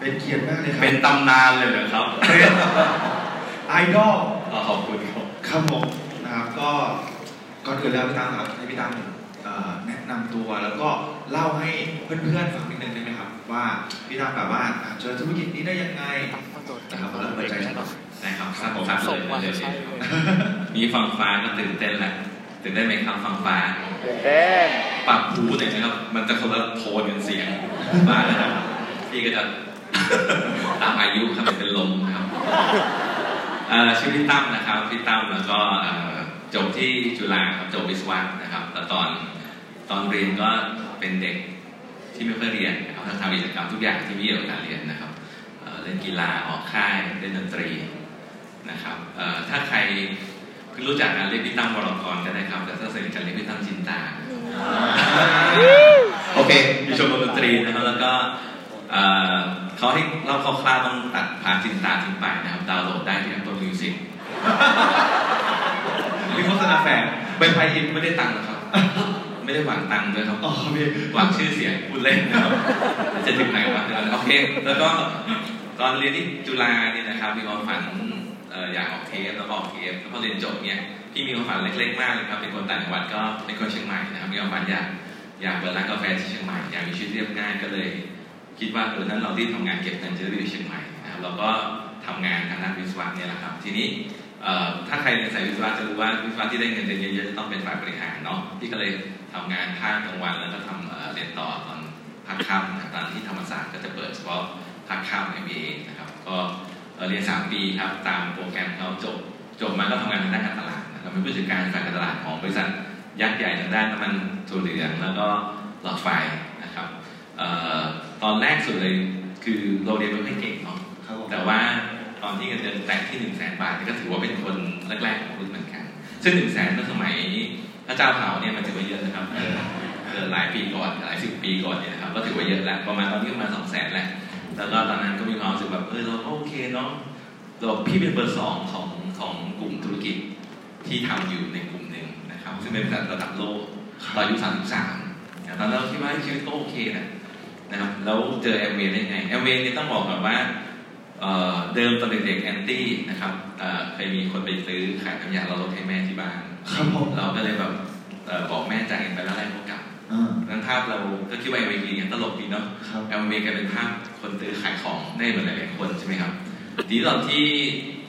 เป็นเกียรติมากเลยครับ เป็นตำนานเลยเหรอครับไอดอลอ๋อขอบคุณครับครับผมนะครับก็ก่อนอื่นแล้วพี่ตั้มครับให้พี่ตั้มเอ่อแนะนำตัวแล้วก็เล่าให้เพื่อนๆฟังนิดนึงได้ไหมครับ ว่าพี่ตั้มแบบว่าอะเจอธุรกิจนี้ได้ยังไงนะครับแล้วเปิดใจสักหน่อยนะครับครับผมครับส่งมาเลยใช่เลยเลยมีฟังฟ้าก็ตื่นเต้นแหละตื่นเต้นไหมครับฟังฟ้าตื่นเต้นปรับหูหน่อยนะครับ มันจะคนละโทนกันเสียงฟ้าแล้วนะครับพี่ก็จะ ตามอายุครับเป็นลมนะครับเอ่อชื่อพี่ตั้มนะครับพี่ตั้มแล้วก็เอ่อจบที่จุฬาครับจบวิศวะนะครับแล้วตอนตอนเรียนก็เป็นเด็กที่ไม่ค่อยเรียนนะครับทำกิจกรรมทุกอย่างที่ไม่เกี่ยวกับการเรียนนะครับเอ่อเล่นกีฬาออกค่ายเล่นดนตรีนะครับเอ่อถ้าใครเพิ่งรู้จักการเรียกพี่ตั้มวรกรก็ได้ครับแต่ถ้าสนิทกันเรียกพี่ตั้มจินตาโอเคอยู่ชมรมดนตรีนะครับแล้วก็ เอ่อเขาให้เล่าคร่าวๆต้องตัดผ่านจินตาทิ้งไปนะครับ ดาวน์โหลดได้ที่ Apple Music มีโฆษณาแฝงเป็นไพอินไม่ได้ตังค์นะครับ ไม่ได้หวังตังค์ด้วยครับอ๋อพี่หวังชื่อเสียงพูดเล่นนะครับจะถึงไหนวะโอเค แล้วก็ตอนเรียนที่จุฬาเนี่ยนะครับ มีความฝันเอ่ออยากออกเทปแล้วก็ออกเทปแล้วพอเรียนจบเนี่ยพี่มีความฝันเล็กๆมากเลยครับเป็นคนต่างจังหวัดก็เป็นคนเชียงใหม่นะครับมีความฝันอยากอยากเปิดร้านกาแฟที่เชียงใหม่อยากมีชีวิตเรียบง่ายก็เลย คิดว่าเออนั้นเราที่ทำงานเก็บเงินจะได้ไปอยู่เชียงใหม่นะครับเราก็ทำงานทางด้านวิศวะเนี่ยแหละครับ ทีนี้ถ้าใครในสายวิศวะจะรู้ว่าวิศวะที่ได้เงินเดือนเยอะๆจะต้องเป็นฝ่ายบริหารเนาะพี่ก็เลยทำงานภาคกลางวันแล้วก็ทำเอ่อเรียนต่อตอนภาคค่ำนะตอนที่ธรรมศาสตร์ก็จะเปิดเฉพาะภาคค่ำ MBA นะครับก็เรียน 3 ปีครับตามโปรแกรมเขาจบจบมาก็ทำงานทางด้านการตลาดนะครับเป็นผู้จัดการฝ่ายการตลาดของบริษัทยักษ์ใหญ่ทางด้านน้ำมันถั่วเหลืองแล้วก็หลอดไฟนะครับ ตอนแรกสุดเลยคือเราเรียนไม่ค่อยเก่งเนาะครับผมแต่ว่าตอนที่เงินเดือนแตะที่หนึ่งแสนบาทนี่ก็ถือว่าเป็นคนแรกๆของรุ่นเหมือนกัน ซึ่งหนึ่งแสนเมื่อสมัยพระเจ้าเผาเนี่ยมันถือว่าเยอะนะครับเออเออหลายปีก่อนหลายสิบปีก่อนเนี่ยนะครับก็ถือว่าเยอะแล้วประมาณตอนนี้ประมาณสองแสนแหละแล้วก็ตอนนั้นก็มีความรู้สึกแบบเออเราก็โอเคเนาะเราพี่เป็นเบอร์สองของของกลุ่มธุรกิจที่ทำอยู่ในกลุ่มหนึ่งนะครับ ซึ่งเป็นบริษัทระดับโลกเราอายุสามสิบสามตอนนั้นเราคิดว่าชีวิตก็โอเคนะ นะครับแล้วเจอแอมเวย์ได้ไงแอมเวย์นี่ต้องบอกก่อนว่าเอ่อเดิมตอนเด็กๆ antiนะครับเอ่อเคยมีคนไปซื้อขายน้ำยาเราลดให้แม่ที่บ้านครับผมเราก็เลยแบบเอ่อบอกแม่จ่ายเงินไปแล้วไล่เขากลับอ่านั้นภาพเราก็คิดว่าแอมเวย์เนี่ยตลกดีเนาะครับแอมเวย์กลายเป็นภาพคนซื้อขายของได้เหมือนหลายๆคนใช่ไหมครับทีนี้ตอนที่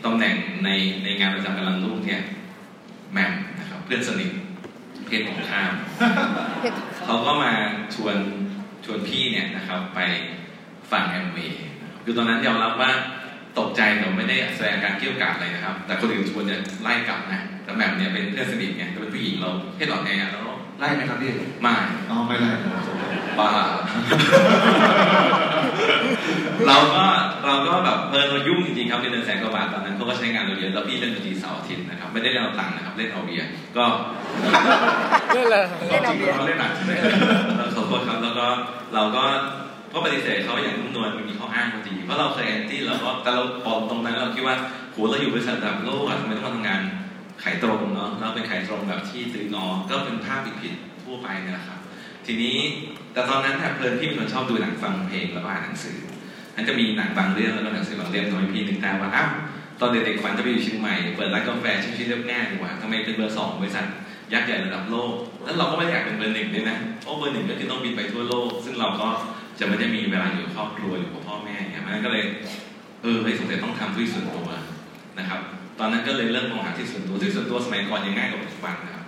ตำแหน่งในในงานประจำกำลังรุ่งเนี่ยแหม่มนะครับเพื่อนสนิทเพศของข้ามเขาก็มาชวนช วนพี่เนี่ยนะครับไปฟังแอมเวย์คือตอนนั้นยอมรับว่าตกใจแต่ไม่ได้แสดงอาการเกรี้ยวกราดเลยนะครับ แต่คนอื่นชวนเนี่ยไล่กลับนะแต่แบบเนี่ยเป็นเพื่อนสนิทไงก็เป็นผู้หญิงเราเพศหลอดไงอะแล้วไล่ไหมครับพี่ไม่อ๋อไม่ไล่บ้าเราก็เราก็แบบเออเรายุ่งจริงๆครับเดือนแสนกว่าบาทตอนนั้นเขาก็ใช้งานเราเยอะแล้วพี่เล่นดนตรีเสาร์อาทิตย์นะครับไม่ได้เล่นเอาตังค์นะครับเล่นเอาเบียร์ก็เล่นเลยเล่นเอาเบียร์เขาเล่นหนักใช่ไหมขอ โทษครับ แล้วก็เราก็ก็ปฏิเสธเขาอย่างนุ่มนวลมีข้ออ้างพอดีเพราะเราเคย anti เราก็แต่เราพอตรงนั้นเราคิดว่าโหเราอยู่บริษัทระดับโลกอะทำไมต้องมาทำงานขายตรงเนาะเราเป็นขายตรงแบบที่ซื้องอก็เป็นภาพผิดๆทั่วไปเนี่ยแหละครับทีนี้แต่ตอนนั้นเนี่ยเพลินพี่เป็นคนชอบดูหนังฟังเพลงแล้วก็อ่านหนังสือมันจะมีหนังบางเรื่องแล้วก็หนังสือบางเล่มทำให้พี่นึกได้ว่าอ้าวตอนเด็กๆฝันจะไปอยู่เชียงใหม่เปิดร้านกาแฟชื่อชื่อเรียบง่ายดีกว่าทำไมเป็นเบอร์สองบริษัท ยักษ์ใหญ่ระดับโลก แล้วเราก็ไม่อยากเป็นเบอร์หนึ่งด้วยนะ เพราะเบอร์หนึ่งก็คือต้องบินไปทั่วโลก ซึ่งเราก็จะไม่ได้มีเวลาอยู่ครอบครัวอยู่กับพ่อแม่เนี่ยมันก็เลย เออเฮ้สงสัยต้องทำธุรกิจส่วนตัวนะครับ ตอนนั้นก็เลยเริ่มมองหาที่ส่วนตัว ที่ส่วนตัวสมัยก่อนยังง่ายกว่าปัจจุบันนะครับ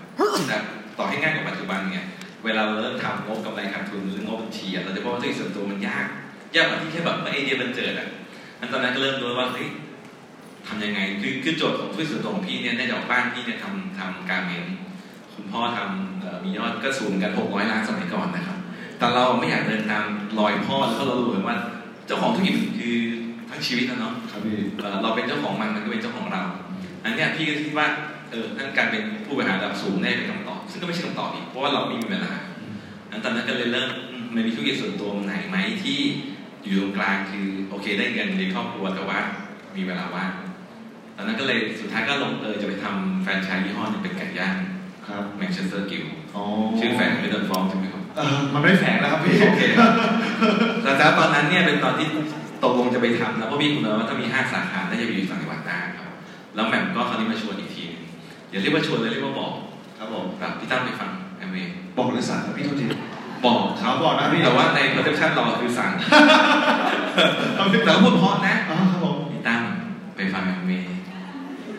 แต่ต่อให้ง่ายกว่าปัจจุบันเนี่ย เวลาเราเริ่มทำงบกำไรขาดทุนหรืองบบัญชีเราจะพบว่าธุรกิจส่วนตัวมันยากยากกว่าที่แค่แบบไอเดียมันเจิดอะอันตอนนั้นก็เริ่มรู้ว่าเฮ้ยทำยังไง คือคือโจทย์ของธุรกิจส่วนตัวของพี่เนี่ยได้จากบ้านพี่เนี่ยทำทำการเมน พ่อทำเอ่อมียอดก็สูงกันหกร้อยล้านสมัยก่อนนะครับ แต่เราไม่อยากเดินตามรอยพ่อแล้วก็เรารู้เหมือนว่า เจ้าของธุรกิจคือทั้งชีวิตนะเนาะครับพี่เอ่อเราเป็นเจ้าของมันมันก็เป็นเจ้าของเรา อันเนี้ยพี่ก็คิดว่าเออนั่นการเป็นผู้บริหารระดับสูงแน่เป็นคำตอบซึ่งก็ไม่ใช่คำตอบอีกเพราะว่าเราไม่มีเวลาอันตอนนั้นก็เลยเริ่มอืมมันมีธุรกิจส่วนตัวไหนไหมที่อยู่ตรงกลางคือโอเคได้เงินในครอบครัวแต่ว่ามีเวลาว่างตอนนั้นก็เลยสุดท้ายก็ลงเออจะไปทำแฟรนไชส์ยี่ห้อหนึงเป็นไก่ย่าง ครับแมนเชสเตอร์กริลล์อ๋อชื่อแฝงไม่โดนฟ้องใช่ไหมครับเออมันไม่แฝงแล้วครับพี่โอเคแล้วแต่ตอนนั้นเนี่ยเป็นตอนที่ตกลงจะไปทำแล้วเพราะพี่คุณว่าถ้ามีห้าสาขาน่าจะไปอยู่ฝั่งตะวันตกครับ แล้วแหม่มก็คราวนี้มาชวนอีกทีหนึงอย่าเรียกว่าชวนเลยเรียกว่าบอก ครับผมแบบพี่ตั้มไปฟังแอมเวย์บอกหรือสั่งครับพี่โทษทีบอกครับบอกนะพี่แต่ว่าใน perception เราคือสั่งเอาพี่แต่ก็พูดเพราะนะอ๋อครับผมพี่ตั้มไปฟังแอมเวย์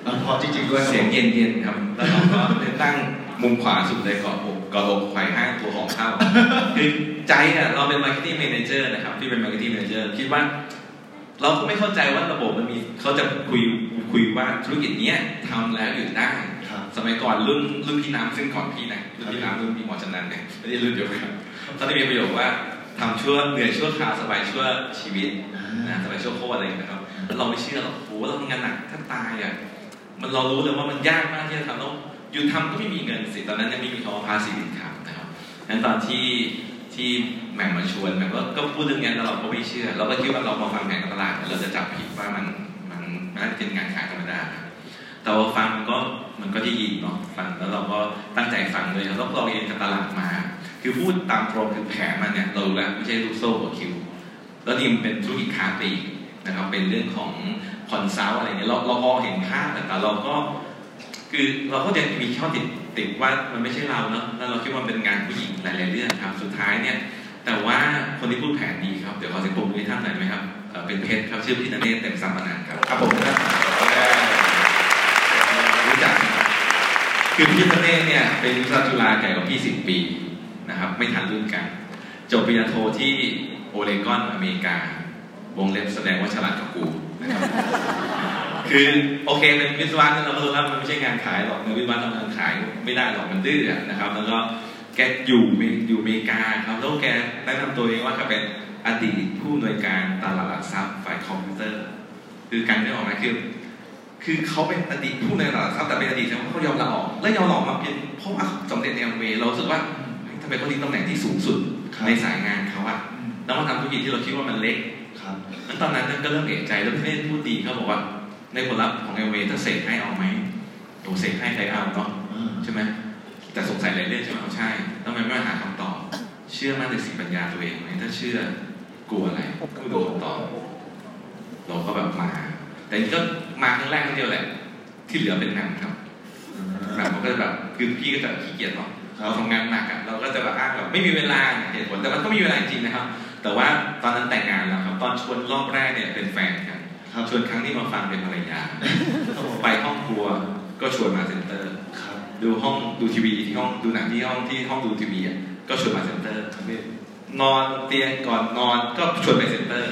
อะพอจริงๆด้วยครับเสียงผมเย็นๆครับแล้วเราก็เลยตั้ง มุมขวาสุดเลยเกาะอกเกาะอกไขว่ห้างตัวของเข้าคือใจอะเราเป็น marketing manager นะครับที่เป็น marketing manager คิดว่า เราก็ไม่เข้าใจว่าระบบมันมีเขาจะคุยคุยว่าธุรกิจเนี้ยทำแล้วหยุดได้ครับสมัยก่อนรุ่นรุ่นพี่น้ำซึ่งก่อนพี่นะรุ่นพี่น้ำรุ่นพี่หมอชำนาญเนี่ยไม่ได้รุ่นเดียวกันตอนนี้มีประโยคว่าทำชั่วเหนื่อยชั่วคราวสบายชั่วชีวิตนะสบายชั่วโคตรอะไรอย่างเงี้ยครับแล้วเราไม่เชื่อหรอกโหเราทำงานหนักถ้าตายอะมันเรารู้เลยว่ามันยากมากที่จะทำแล้ว หยุดทำก็ไม่มีเงินสิตอนนั้นยังไม่มีคำว่าภาษีสินค้านะครับงั้นตอนที่ที่แหม่มมาชวนแหม่มก็ก็พูดเรื่องนี้แล้วเราก็ไม่เชื่อ เราก็คิดว่าเรามาฟังแผนการตลาดเราจะจับผิดว่ามันมันมันน่าจะเป็นงานขายธรรมดา แต่ว่าฟังมันก็มันก็ที่ยินเนาะฟังแล้วเราก็ตั้งใจฟังเลยแล้วเราเรียนกับตลาดมา คือพูดตามตรงคือแผนมันเนี่ยเราดูแล้วไม่ใช่ลูกโซ่หัวคิว แล้วนี่มันเป็นธุรกิจค้าปลีกนะครับเป็นเรื่องของ consult อะไรเนี่ยเราเราพอเห็นภาพแต่เราก็ คือเราก็จะมีข้อติดติดว่ามันไม่ใช่เราเนาะแล้วเราคิดว่ามันเป็นงานผู้หญิงหลาย ๆ เรื่องครับสุดท้ายเนี่ย แต่ว่าคนที่พูดแผนดีครับ เดี๋ยวขอเสียงปรบมือให้ท่านหน่อยไหมครับเอ่อเป็นเพชรครับชื่อพี่นเนศเต็มสัมปนานครับครับผมครับรู้จักนะครับคือพี่ธเนศเนี่ยเป็นวิศวจุฬาแก่กว่าพี่สิบปีนะครับ ไม่ทันรุ่นกัน จบปริญญาโทที่โอเรกอนอเมริกา วงเล็บแสดงว่าฉลาดกับกูนะครับ คือโอเคเป็นวิศวะเนี่ยเราก็รู้แล้วมันไม่ใช่งานขายหรอกในวิศวะทำงานขายไม่ได้หรอกมันดื้ออะนะครับ แล้วก็แกอยู่เมอยู่อเมริกาครับแล้วแกแนะนำตัวเองว่าแกเป็นอดีตผู้อำนวยการตลาดหลักทรัพย์ฝ่ายคอมพิวเตอร์ คือการไม่ออกไหมคือคือเขาเป็นอดีตผู้ในตลาดหลักทรัพย์แต่เป็นอดีตแต่ว่าเขายอมลาออกและยอมลาออกมาเป็นเพราะว่าสำเร็จในแอมเวย์เรารู้สึกว่าเฮ้ยทำไมเขาทิ้งตำแหน่งที่สูงสุดครับในสายงานเขาอะแล้วมาทำธุรกิจที่เราคิดว่ามันเล็กครับนั้นตอนนั้นก็เริ่มเอกใจแล้วพี่เนธพูดดีเขาบอกว่า ในผลลัพธ์ของแอมเวย์ถ้าเสกให้เอาไหมโอ้เสกให้ใครเอาเนาะอืมใช่ไหมแต่สงสัยหลายเรื่องใช่ไหมเอาใช่แล้วทำไมไม่หาคำตอบ เชื่อมั่นในสิ่งปัญญาตัวเองไหมถ้าเชื่อกลัวอะไรก็ดูคำตอบเราก็แบบมา แต่นี่ก็มาครั้งแรกครั้งเดียวแหละ ที่เหลือเป็นหนังครับหนังมันก็จะแบบคือพี่ก็จะขี้เกียจเนาะครับเราทำงานหนักอะเราก็จะแบบอ้างแบบไม่มีเวลาเหตุผลแต่มันก็มีเวลาจริงๆนะครับ แต่ว่าตอนนั้นแต่งงานแล้วครับ ตอนชวนรอบแรกเนี่ยเป็นแฟนกัน ครับชวนครั้งที่มาฟังเป็นภรรยาครับผมไปห้องครัวก็ชวนมาเซ็นเตอร์ครับดูห้องดูทีวีที่ห้องดูหนังที่ห้องที่ห้องดูทีวีอะก็ชวนมาเซ็นเตอร์ครับพี่นอนเตียงก่อนนอนก็ชวนไปเซ็นเตอร์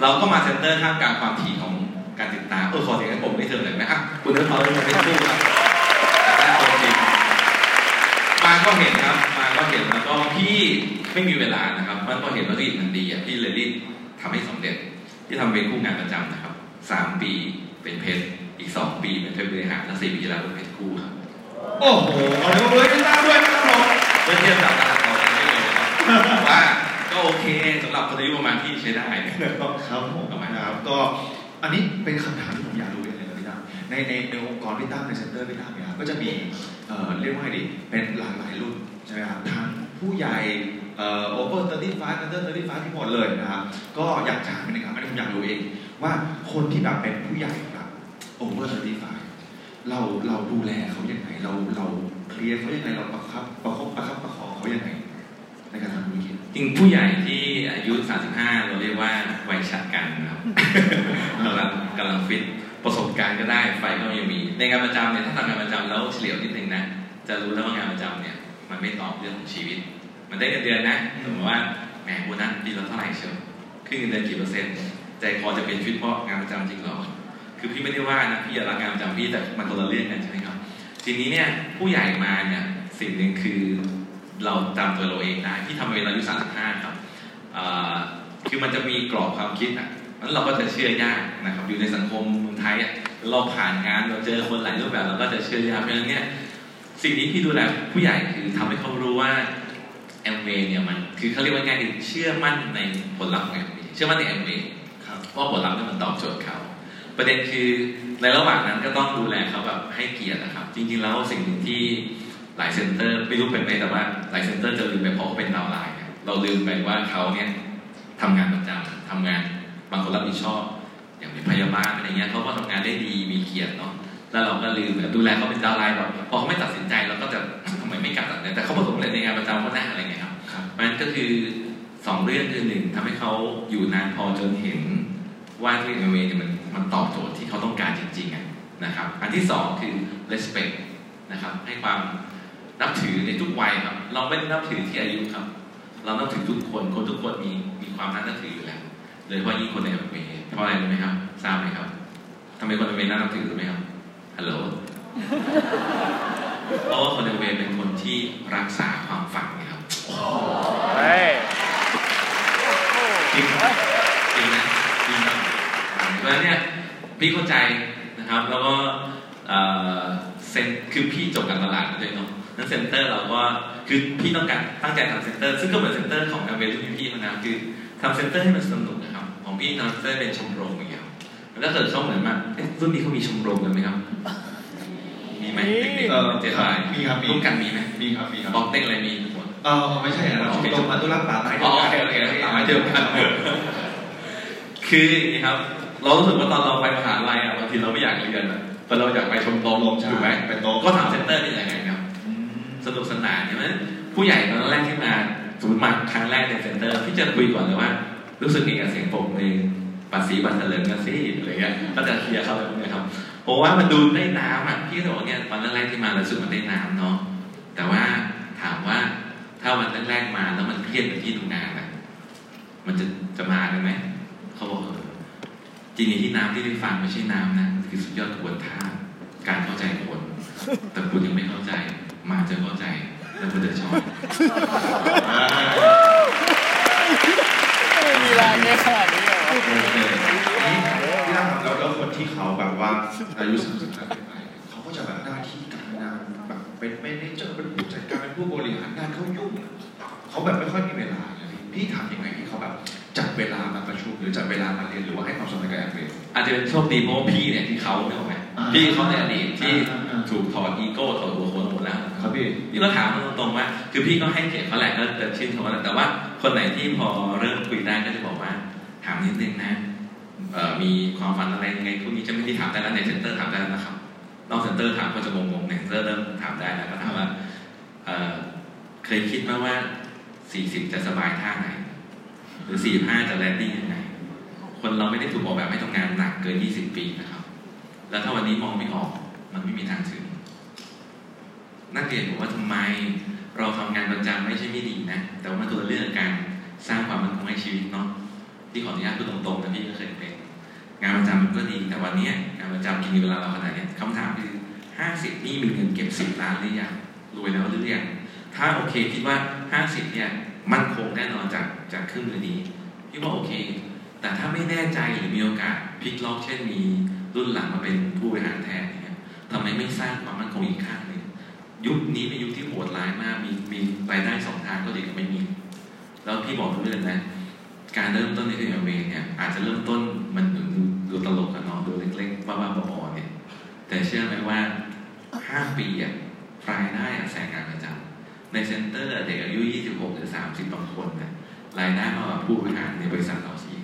เราก็มาเซ็นเตอร์ท่ามกลางความถี่ของการติดตามเออขอเสียงให้ผมไม่เชิญเลยไหมอะคุณเนื้อทองเลยเป็นคู่ครับและโอเคมาก็เห็นครับ มาก็เห็นแล้วก็พี่ไม่มีเวลานะครับ มันก็เห็นว่าธุรกิจมันดีอะพี่เลยรีบทำให้สำเร็จ ที่ทำเป็นคู่งานประจำนะครับสามปีเป็นเพชรอีกสองปีเป็นเพชรบริหารและสี่ปีแล้วเป็นเพชรคู่ครับ โอ้โหเอาเลยเลยพี่ตั้มด้วยครับผมเมื่อเทียบกับตลาดเราได้เลยนะครับว่าก็โอเคสำหรับคนอายุประมาณที่ใช้ได้นะครับครับผมนะครับก็อันนี้เป็นคำถามที่ผมอยากรู้อย่างหนึงนะพี่ตั้มในในในองค์กรพี่ตั้มใน center พี่ตั้มเนี่ยครับก็จะมีเอ่อเรียกว่าไงดีเป็นหลากหลายรุ่นใช่ไหมครับทั้งผู้ใหญ่ เอ่อ over 35 under 35ที่หมดเลยนะครับก็อยากถามนิดนึงครับอันนี้ผมอยากรู้เอง ว่าคนที่แบบเป็นผู้ใหญ่แบบ over 35เราเราดูแลเขายังไงเราเราเคลียร์เขายังไงเราประคับประคบประคับประคองเขายังไงในการทำธุรกิจจริงผู้ใหญ่ที่อายุ 35 เราเรียกว่าวัยฉัดกันนะครับกำลังกำลังฟิตประสบการณ์ก็ได้ไฟก็ยังมี ในงานประจำเนี่ยถ้าทำงานประจำแล้วเฉลียวนิดนึงนะจะรู้แล้วว่างานประจำเนี่ยมันไม่ตอบเรื่องของชีวิต มันได้เงินเดือนนะสมมติว่าแหมโบนัสปีละเท่าไหร่เชียวขึ้นเงินเดือนกี่เปอร์เซ็นต์ใจคอจะเป็นชีวิตเพราะงานประจำจริงหรอคือพี่ไม่ได้ว่านะพี่อยากรักงานประจำพี่แต่มันคนละเรื่องกันใช่ไหมครับ ทีนี้เนี่ยผู้ใหญ่มาเนี่ยสิ่งหนึ่งคือเราจำตัวเราเองได้ที่ทำเวลาอายุ35ครับอ่าคือมันจะมีกรอบความคิดอะนั้นเราก็จะเชื่อยากนะครับอยู่ในสังคมเมืองไทยอะเราผ่านงานเราเจอคนหลายรูปแบบเราก็จะเชื่อยากเพราะฉะนั้นเนี่ยสิ่งนี้พี่ดูแลผู้ใหญ่คือทำให้เขารู้ว่า แอมเวย์เนี่ยมันคือเขาเรียกว่าไงคือเชื่อมั่นในผลลัพธ์ของแอมเวย์เชื่อมั่นในแอมเวย์ครับว่าผลลัพธ์เนี่ยมันตอบโจทย์เขา ประเด็นคือในระหว่างนั้นก็ต้องดูแลเขาแบบให้เกียรตินะครับ จริงๆแล้วสิ่งหนึ่งที่หลาย center ไม่รู้เป็นไหมแต่ว่าหลาย center จะลืมไปเพราะเขาเป็น downline เนี่ยเราลืมไปว่าเขาเนี่ยทำงานประจำทำงานบางคนรับผิดชอบ อย่างเป็นพยาบาลอะไรเงี้ยเขาก็ทำงานได้ดีมีเกียรติเนาะแล้วเราก็ลืมแบบดูแลเขาเป็นดาวไลน์แบบพอเขาไม่ตัดสินใจเราก็จะ ทำไมไม่กลับตัดสินใจแต่เขาประสบความสำเร็จในงานประจำเขาได้อะไรเงี้ยครับครับเพราะฉะนั้นก็คือสองเรื่องคือหนึ่งทำให้เขาอยู่นานพอจนเห็นว่าที่เอเวเนี่ยมันมันตอบโจทย์ที่เขาต้องการจริงๆอะนะครับ อันที่สองคือ respect นะครับให้ความนับถือในทุกวัยครับ เราไม่ได้นับถือที่อายุครับ เรานับถือทุกคนคนทุกคนมีมีความน่านับถืออยู่แล้วโดยเฉพาะยิ่งคนในเอเวเพราะอะไรรู้ไหมครับทราบไหมครับทำไมคนในเอเวน่านับถือรู้ไหมครับฮัลโหล เพราะว่าคนในเอเวเป็นคนที่รักษาความฝันไงครับเฮ้ยจริงจริงนะจริงครับเพราะฉะนั้นเนี่ยพี่เข้าใจนะครับ แล้วก็เอ่อเซนคือพี่จบการตลาดด้วยเนาะนั้น center เราก็คือพี่ต้องการตั้งใจทำ center ซึ่งก็เหมือน center ของแอมเวย์ที่พี่มานะคือทำ center ให้มันสนุกนะครับ ของพี่ทำ center เป็นชมรมอย่างเงี้ยครับแล้วถ้าเกิดเขาเหมือนมาเอ๊ะรุ่นนี้เขามีชมรมกันไหมครับ มีไหมเด็กเออๆเจ๊ทายมีครับมีร่วมกันมีไหมมีครับมีครับบอกเต้งอะไรมีหมดเออไม่ใช่นะครับชมรมอนุรักษ์ป่าไม้อ๋อโอเคโอเคตามมาเดียวกันคืออย่างนี้ครับ เรารู้สึกว่าตอนเราไปมหาลัยอะบางทีเราไม่อยากเรียนอะแต่เราอยากไปชมรมถูกไหมเป็นโต๊ะก็ทำเซ็นเตอร์นี่ยังไงครับอืมสนุกสนานใช่ไหมผู้ใหญ่ตอนแรกที่มาสมมติมาครั้งแรกในเซ็นเตอร์พี่จะคุยก่อนเลยว่า รู้สึกยังไงกับเสียงปรบมือปัสสีบันเถลิงกันสิอะไรเงี้ยก็จะเคลียร์เขาไปพวกเนี้ยครับ เพราะว่ามันดูได้น้ำอะพี่ก็บอกว่าเนี่ยตอนแรกๆที่มาเรารู้สึกมันได้น้ำเนาะแต่ว่าถามว่าถ้าวันแรกๆมาแล้วมันเครียดเหมือนที่ทำงานอะมันจะจะมาได้ไหมเขาบอกเออจริงๆที่น้ำที่ได้ฟังไม่ใช่น้ำนะคือสุดยอดกระบวนท่าการเข้าใจคนแต่คุณยังไม่เข้าใจ มาจะเข้าใจแล้วคุณจะชอบไม่มีแรงเงี้ยขนาดนี้เหรอ ที่เขาแบบว่าอายุสามสิบขึ้นไปเขาก็จะแบบหน้าที่การงานแบบเป็นเมนเจอร์เป็นผู้จัดการเป็นผู้บริหารงานเขายุ่งเขาแบบไม่ค่อยมีเวลาเลยพี่ถามยังไงที่เขาแบบจัดเวลามาประชุมหรือจัดเวลามาเรียนหรือว่าให้ความสำคัญกับแอมเวย์อาจจะเป็นโชคดีเพราะว่าพี่เนี่ยที่เขาเนี่ยหรอกไหมอ่าพี่เขาในอดีตที่อ่าอ่าถูกถอดอีโก้ถอดหัวโขนหมดแล้วครับพี่นี่เราถามตรงๆว่า คือพี่ก็ให้เกียรติเขาแหละก็จะชื่นชมเขาแหละแต่ว่าคนไหนที่พอเริ่มคุยได้ก็จะบอกว่าถามนิดนึงนะเอ่อ มีความฝันอะไรยังไงพวกนี้จะไม่ได้ถามได้แล้วใน center ถามได้แล้วนะครับนอก center ถามก็จะงงๆใน center เริ่มถามได้แล้วก็ถามว่าเคยคิดไหมว่า 40 จะสบายท่าไหน หรือ 45 จะแลนดิ้งยังไง คนเราไม่ได้ถูกออกแบบให้ทำงานหนักเกิน 20 ปีนะครับ แล้วถ้าวันนี้มองไม่ออกมันไม่มีทางถึงนักเรียนบอกว่าทำไมเราทำงานประจำไม่ใช่ไม่ดีนะ แต่ว่ามันตัวเรื่องการสร้างความมั่นคงให้ชีวิตเนาะที่ขออนุญาตพูดตรงๆนะพี่ก็เคยเป็น งานประจำมันก็ดีแต่วันนี้งานประจำกินเวลาเราขนาดนี้คำถามคือห้าสิบนี่มีเงินเก็บสิบล้านหรือยังรวยแล้วหรือยังถ้าโอเคคิดว่าห้าสิบเนี่ยมั่นคงแน่นอนจากจากเครื่องมือนี้พี่ว่าโอเค แต่ถ้าไม่แน่ใจหรือมีโอกาสพลิกล็อกเช่นมีรุ่นหลังมาเป็นผู้บริหารแทนเงี้ยทำไมไม่สร้างความมั่นคงอีกข้างหนึ่งยุคนี้เป็นยุคที่โหดร้ายมากมีมีรายได้สองทางก็ดีกว่าไม่มี แล้วพี่บอกเรื่องนะการเริ่มต้นในเอเวเนี่ยอาจจะเริ่มต้นมันดูดูตลกกันเน าะ เด็กๆบ้าๆบอๆเนี่ย แต่เชื่อไหมว่าห้าปีอะรายได้อะแสนงานประจำใน center เด็กอายุ 26 หรือ 30 บางคนเนี่ยรายได้มากกว่าผู้บริหารในบริษัทเราสิ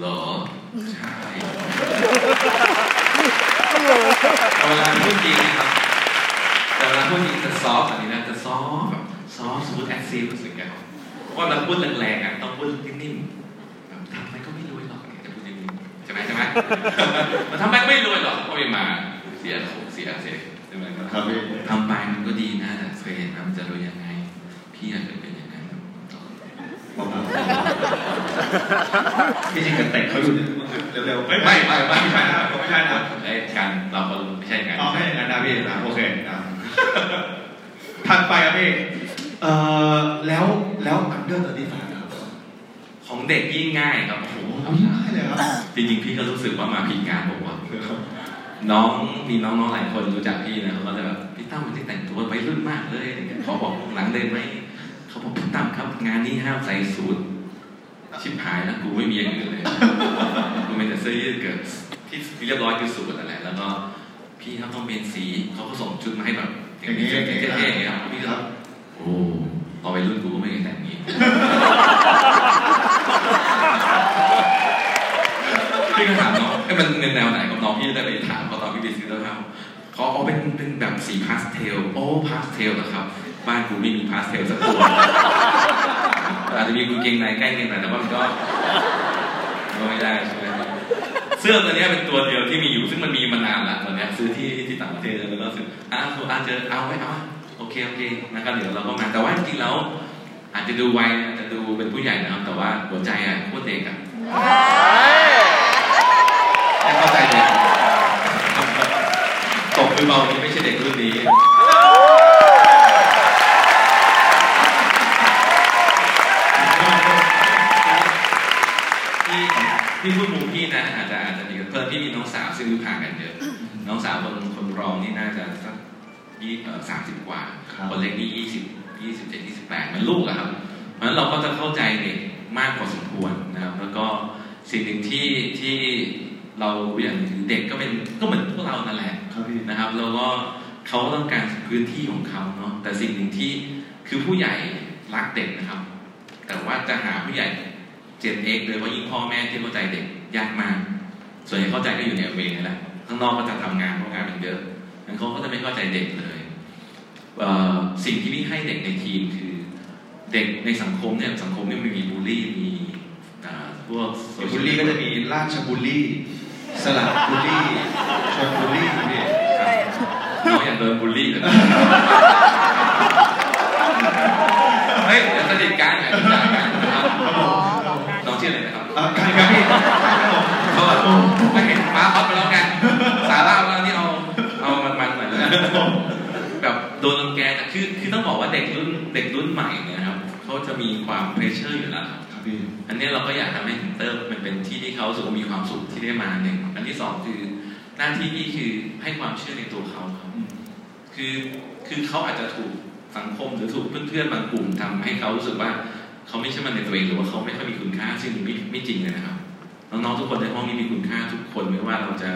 หรอ ใช่เวลาพูดจริงนะครับ แต่เวลาพูดจริงจะ soft อันนี้นะจะ soft แบบซอฟสมมติแอคซีฟรู้สึกกันเพราะว่าเราพูดแรงๆอะต้องพูดนิ่มๆ ช่ไหมใช่ไหมมันทำไมก็ไม่รวยหรอกเพราะไม่มาเสียของเสียเสียใช่ไหมครับครับพี่ทำไปมันก็ดีนะแต่เคยเห็นไหมมันจะรวยยังไง พี่อาจจะเป็นอย่างนั้นบอกมาพี่จริงกันเตะเขาอยู่เร็วๆไม่ไม่ไม่ไม่ไม่ใช่นะไม่ใช่นะไอ้การเราคนไม่ใช่กันเอาให้อย่างนั้นนะพี่นะโอเคนะถัดไปอะพี่เอ่อแล้วแล้ว under thirty five ครับ ของเด็กยิ่งง่ายครับโอ้โหเอาง่ายเลยครับจริงๆพี่ก็รู้สึกว่ามาผิดงานผมว่าน้องมีน้องๆหลายคนรู้จักพี่นะเขาก็จะแบบพี่ตั้มมันที่แต่งตัววัยรุ่นมากเลยอะไรเงี้ยเขาบอกหลังเดินไหมเขาบอกพี่ตั้มครับ งานนี้ห้ามใส่สูทชิบหายแล้วกูไม่มีอย่างอื่นเลยกูมีแต่เสื้อยืดเกิดที่เรียบร้อยคือสูทนั่นแหละแล้วก็พี่เขาต้องเป็นสีเขาก็ส่งชุดมาให้แบบอย่างนี้เท่ๆอย่างเงี้ยครับพี่ก็โอ้ตอนวัยรุ่นกูก็ไม่เคยแต่งอย่างนี้ ถามเขาตอนพี่ไปซื้อแล้วครับเขาเอาเป็นเป็น แบบสีพาสเทล โอ้พาสเทลเหรอครับ บ้านกูไม่มีพาสเทลสักตัวอาจจะมีกางเกงในใกล้เคียงหน่อยแต่ว่ามันก็ก็ไม่ได้ใช่ไหมเสื้อตัวนี้เป็นตัวเดียวที่มีอยู่ ซึ่งมันมีมานานละตอนนี้ซื้อที่ที่ต่างประเทศแล้วก็รู้สึกอ้าวอาจจะเอาไว้เอาโอเคโอเคนะครับเดี๋ยวเราก็มาแต่ว่าจริงๆแล้วอาจจะดูวัยอาจจะดูเป็นผู้ใหญ่นะครับ แต่ว่าหัวใจอะโคตรเด็กอะ ตกมือเบานี้ไม่ใช่เด็กรุ่นนี้ที่ที่พูดมุมพี่นะอาจจะอาจจะมีเพื่อนพี่มีน้องสาวซึ่งอายุห่างกันเยอะน้องสาวคนคนรองนี่น่าจะสักยี่เอ่อสามสิบกว่าครับคนเล็กนี่ยี่สิบยี่สิบเจ็ดยี่สิบแปดมันลูกอะครับ เพราะฉะนั้นเราก็จะเข้าใจเด็กมากพอสมควรนะครับ แล้วก็สิ่งหนึ่งที่ที่เราอย่างถือ เด็กก็เป็นก็เหมือนพวกเรานั่นแหละครับพี่นะครับ แล้วก็เขาต้องการพื้นที่ของเขาเนาะแต่สิ่งหนึ่งที่คือผู้ใหญ่รักเด็กนะครับ แต่ว่าจะหาผู้ใหญ่เจนเอกโดยเฉพาะยิ่งพ่อแม่ที่เข้าใจเด็กยากมาก ส่วนใหญ่เข้าใจก็อยู่ในเวนี่แหละข้างนอกก็จะทำงานเพราะงานมันเยอะงั้นเขาก็จะไม่เข้าใจเด็กเลยเอ่อสิ่งที่พี่ให้เด็กในทีมคือเด็กในสังคมเนี่ยสังคมเนี่ยมันมีบูลลี่มีอ่าพวกบุลลี่ก็จะมีราชบุลลี่ สลับบุลลี่ชนบุลลี่พี่น้องอยากโดนบูลลี่เหรอเฮ้ยเดี๋ยวสนิทกันไงรู้จักกันนะครับน้องชื่ออะไรนะครับอะใครครับพี่เขาแบบไม่เห็นป้าฮอตไปแล้วไงสาระเรานี่เอาเอามันมันๆหน่อยนะแบบโดนรังแกแต่คือคือต้องบอกว่าเด็กรุ่นเด็กรุ่นใหม่เนี่ยนะครับเขาจะมีความ pressure อยู่แล้วครับครับพี่อันนี้เราก็อยากทำให้ center มันเป็นที่ที่เขารู้สึกว่ามีความสุขที่ได้มาหนึ่ง อันที่สองคือหน้าที่นี่คือให้ความเชื่อในตัวเขาครับคือคือเขาอาจจะถูกสังคมหรือถูกเพื่อนๆบางกลุ่มทำให้เขารู้สึกว่าเขาไม่เชื่อมันในตัวเองหรือว่าเขาไม่ค่อยมีคุณค่าซึ่งไม่ไม่จริงเลยนะครับน้องๆทุกคนในห้องนี้มีคุณค่าทุกคนไม่ว่าเราจะ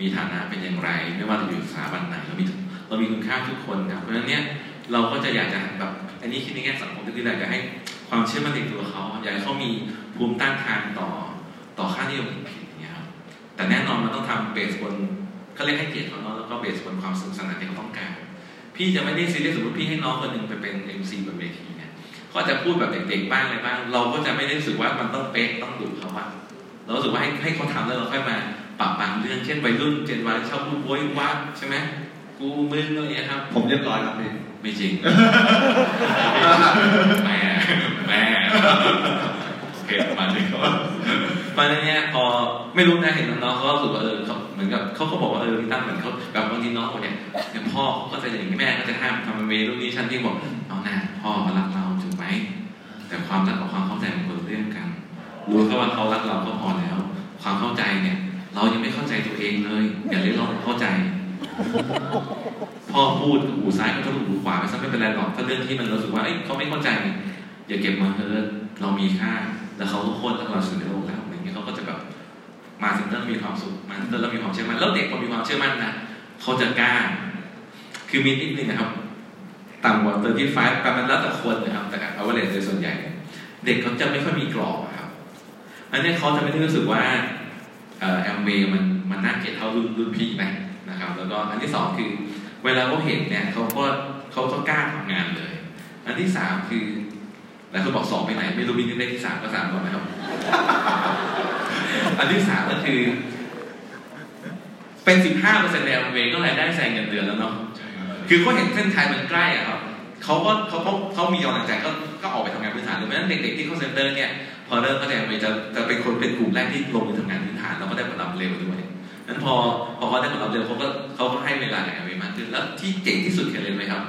มีฐานะเป็นอย่างไร ไม่ว่าเราอยู่สถาบันไหนเรามีเรามีคุณค่าทุกคนครับเพราะฉะนั้นเนี่ยเราก็จะอยากจะแบบอันนี้คิดในแง่สังคมก็คืออยากจะให้ความเชื่อมั่นในตัวเขาอยากให้เขามีภูมิต้านทานต่อต่อค่านิยม แต่แน่นอนมันต้องทำเบสบนเขาเรียกให้เกียรติเขาเนาะแล้วก็เบสบนความสนุกสนานที่เขาต้องการ พี่จะไม่ได้ซีเรียสสมมติพี่ให้น้องคนหนึ่งไปเป็น MC บนเวทีเนี่ยเขาอาจจะพูดแบบเด็กๆบ้างอะไรบ้าง เราก็จะไม่ได้รู้สึกว่ามันต้องเป๊ะต้องดุเขาอะเรารู้สึกว่าให้ให้เขาทำแล้วเราค่อยมาปรับบางเรื่องเช่นวัยรุ่นเจนวายชอบพูดโวยวายใช่ไหมกูมึงอะไรอย่างเงี้ยครับ ผมเรียบร้อยครับพี่ไม่จริงแม่แม่โอ เคประมาณนี้ครับเพราะฉะนั้นเนี่ยพอไม่รู้นะเห็นน้องเขาสึกว่าเออเขาเหมือนกับเขาก็บอกว่าเออพี่ตั้งเหมือนเขาแบบบางทีน้องคนเนี่ยเนี่ยพ่อเขาก็จะอย่างนี้แม่ก็จะห้ามทำเวรุ่นนี้ฉันที่บอกเอาหน้าพ่อเขารักเราถูกไหมแต่ความรักกับความเข้าใจมันคนละเรื่องกันรู้แค่ว่าเขารักเราก็พอแล้ว ความเข้าใจเนี่ย เรายังไม่เข้าใจตัวเองเลยอย่าเรียกร้องเข้าใจพ่อพูดหูซ้ายก็ทะลุหูขวาไปซะไม่เป็นไรหรอกถ้าเรื่องที่มันรู้สึกว่าเอ้ยเขาไม่เข้าใจ อย่าเก็บมาเถอะเรามีค่า แล้วเขาก็โคตรรักเราสุดในโลกแล้วอย่างเงี้ยเขาก็จะแบบมา center มีความสุขมา center แล้วมีความเชื่อมั่นแล้วเด็กพอมีความเชื่อมั่นนะเขาจะกล้า คือมีนิดนึงนะครับต่ำกว่า thirty-five แต่มันแล้วแต่คนนะครับ แต่เอาว่าเทรนด์โดยส่วนใหญ่ เด็กเขาจะไม่ค่อยมีกรอบอะครับอันนี้เขาจะไม่ได้รู้สึกว่าเอ่อแอมเวย์มันมันน่าเกลียดเท่ารุ่นรุ่นพี่นะนะครับ แล้วก็อันที่สองคือ เวลาเขาเห็นเนี่ยเขาก็เขาก็กล้าทำงานเลย อันที่สามคือ หลายคนบอกสองไปไหน ไม่รู้มีเลขที่สามก็สามก่อนนะครับ อันที่สามก็คือ เป็นสิบห้าเปอร์เซ็นต์ในแอมเวย์ก็รายได้แซงเงินเดือนแล้วเนาะใช่ครับคือเขาเห็นเส้นชัยมันใกล้อะครับเขาก็เขาเขาเขามีกำลังใจก็ก็ออกไปทำงานพื้นฐานเลยเพราะฉะนั้นเด็กๆที่เข้าเซ็นเตอร์เนี่ยพอเริ่มเข้าใจไปจะจะเป็นคนเป็นกลุ่มแรกที่ลงมือทำงานพื้นฐานแล้วก็ได้ผลลัพธ์เร็วด้วยนั้นพอพอเขาได้ผลลัพธ์เร็วเขาก็เขาก็ให้เวลาในการเวมากขึ้นแล้วที่เจ๋งที่สุดคืออะไรรู้ไหมครับ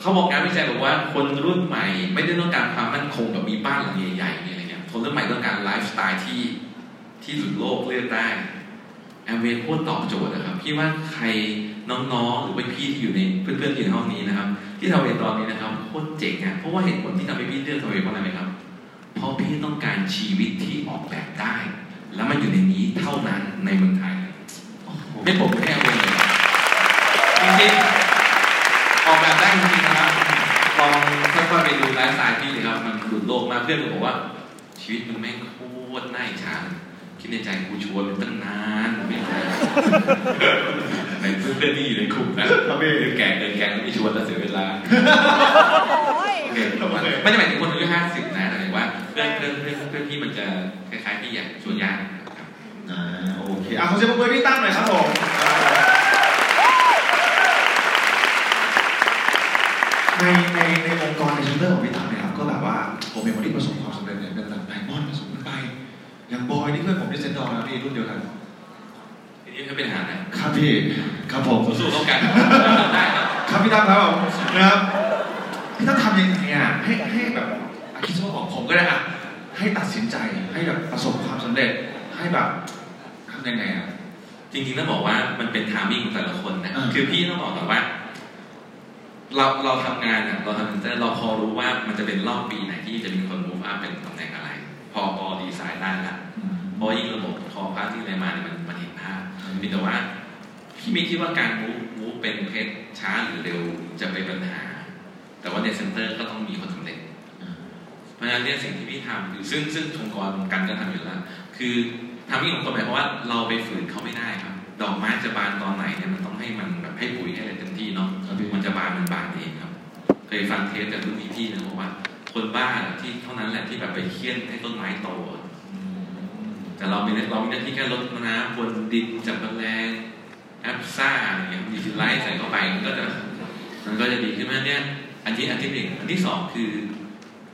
เขาบอกงานวิจัยบอกว่าคนรุ่นใหม่ ไม่ได้ต้องการความมั่นคงแบบมีบ้านหลังใหญ่ๆมีอะไรเงี้ยคนรุ่นใหม่ต้องการไลฟ์สไตล์ที่ที่หลุดโลกเลือกได้แอมเวย์โคตรตอบโจทย์นะครับพี่ว่าใครน้องๆ หรือว่าพี่ที่อยู่ในเพื่อนๆที่อยู่ในห้องนี้นะครับ ที่ทำเวย์ตอนนี้นะครับโคตรเจ๋งอะเพราะว่าเหตุผลที่ทำให้พี่เลือกทำเวย์เพราะอะไรไหมครับ เพราะพี่ต้องการชีวิตที่ออกแบบได้ แล้วมันอยู่ในนี้เท่านั้นในเมืองไทยไม่ผมแค่เวย์เลยจริงๆออกแบบได้จริง เลยครับมันหลุดโลกมากเพื่อนผมบอกว่า ชีวิตมันแม่งโคตรน่าอิจฉาเลยคิดในใจกูชวนมันตั้งนานไม่ไปในเพื่อนๆที่อยู่ในกลุ่มนะครับพี่คือแก่เกินแก่ก็ไม่ชวนแล้วเสียเวลาโอ้ยโอเคไม่ได้หมายถึงคนอายุห้าสิบนะแต่หมายถึงว่าเพื่อนเพื่อนเพื่อนเพื่อนที่มันจะคล้ายๆพี่อยากชวนยากครับอ่าโอเคอะขอเสียงปรบมือให้พี่ตั้มหน่อยครับผมในในในองค์กรในเชนเตอร์ของพี่ตั้มเนี่ยครับก็แบบว่า ผมเป็นคนที่ประสบความสำเร็จในระดับไดมอนด์ประสบขึ้นไป อย่างบอยนี่เพื่อนผมที่เซนต์ดอมนะพี่รุ่นเดียวกันทีนี้ก็เป็นอาหารนะครับพี่ครับผมสู้ๆเข้ากันได้ครับครับพี่ตั้มครับผมนะครับพี่ตั้มทำยังไงอะให้ให้แบบอะคิดว่าบอกผมก็ได้อะให้ตัดสินใจให้แบบประสบความสำเร็จให้แบบทำยังไงอะจริงๆต้องบอกว่ามันเป็น timing ของแต่ละคนนะอ่าคือพี่ต้องบอกก่อนว่า เราเราทำงานอะเราทำ center เราพอรู้ว่ามันจะเป็นรอบปีไหนที่จะมีคน move up เป็นตำแหน่งอะไร พอพอดีไซน์ได้ละเพราะว่ายิ่งระบบคอพาที่อะไรมาเนี่ยมันมันเห็นภาพเพียงแต่ว่าพี่ไม่คิดว่าการ move move เป็นเพชรช้าหรือเร็วจะเป็นปัญหา แต่ว่าในเซ็นเตอร์ก็ต้องมีคนสำเร็จเพราะฉะนั้นเนี่ยสิ่งที่พี่ทำคือซึ่งซึ่งองค์กรกันก็ทำอยู่แล้ว คือทำให้องค์กรหมายความว่าเราไปฝืนเขาไม่ได้ครับ ดอกไม้จะบานตอนไหนเนี่ยมันต้องให้มันแบบ ให้ปุ๋ยให้อะไรเต็มที่เนาะมันจะบานมันบานเองครับ เคยฟังเทปจากรุ่นพี่ๆนะบอกว่า คนบ้าที่เท่านั้นแหละที่แบบไปเฆี่ยนให้ต้นไม้โตแต่เรามีเรามีหน้าที่แค่รดน้ำพรวนดินจับแมลง APSA อะไรเงี้ยดีซิไลท์ใส่เข้าไปมันก็จะมันก็จะดีขึ้นมาเนี่ยอันที่อันที่หนึ่งอันที่สองคือ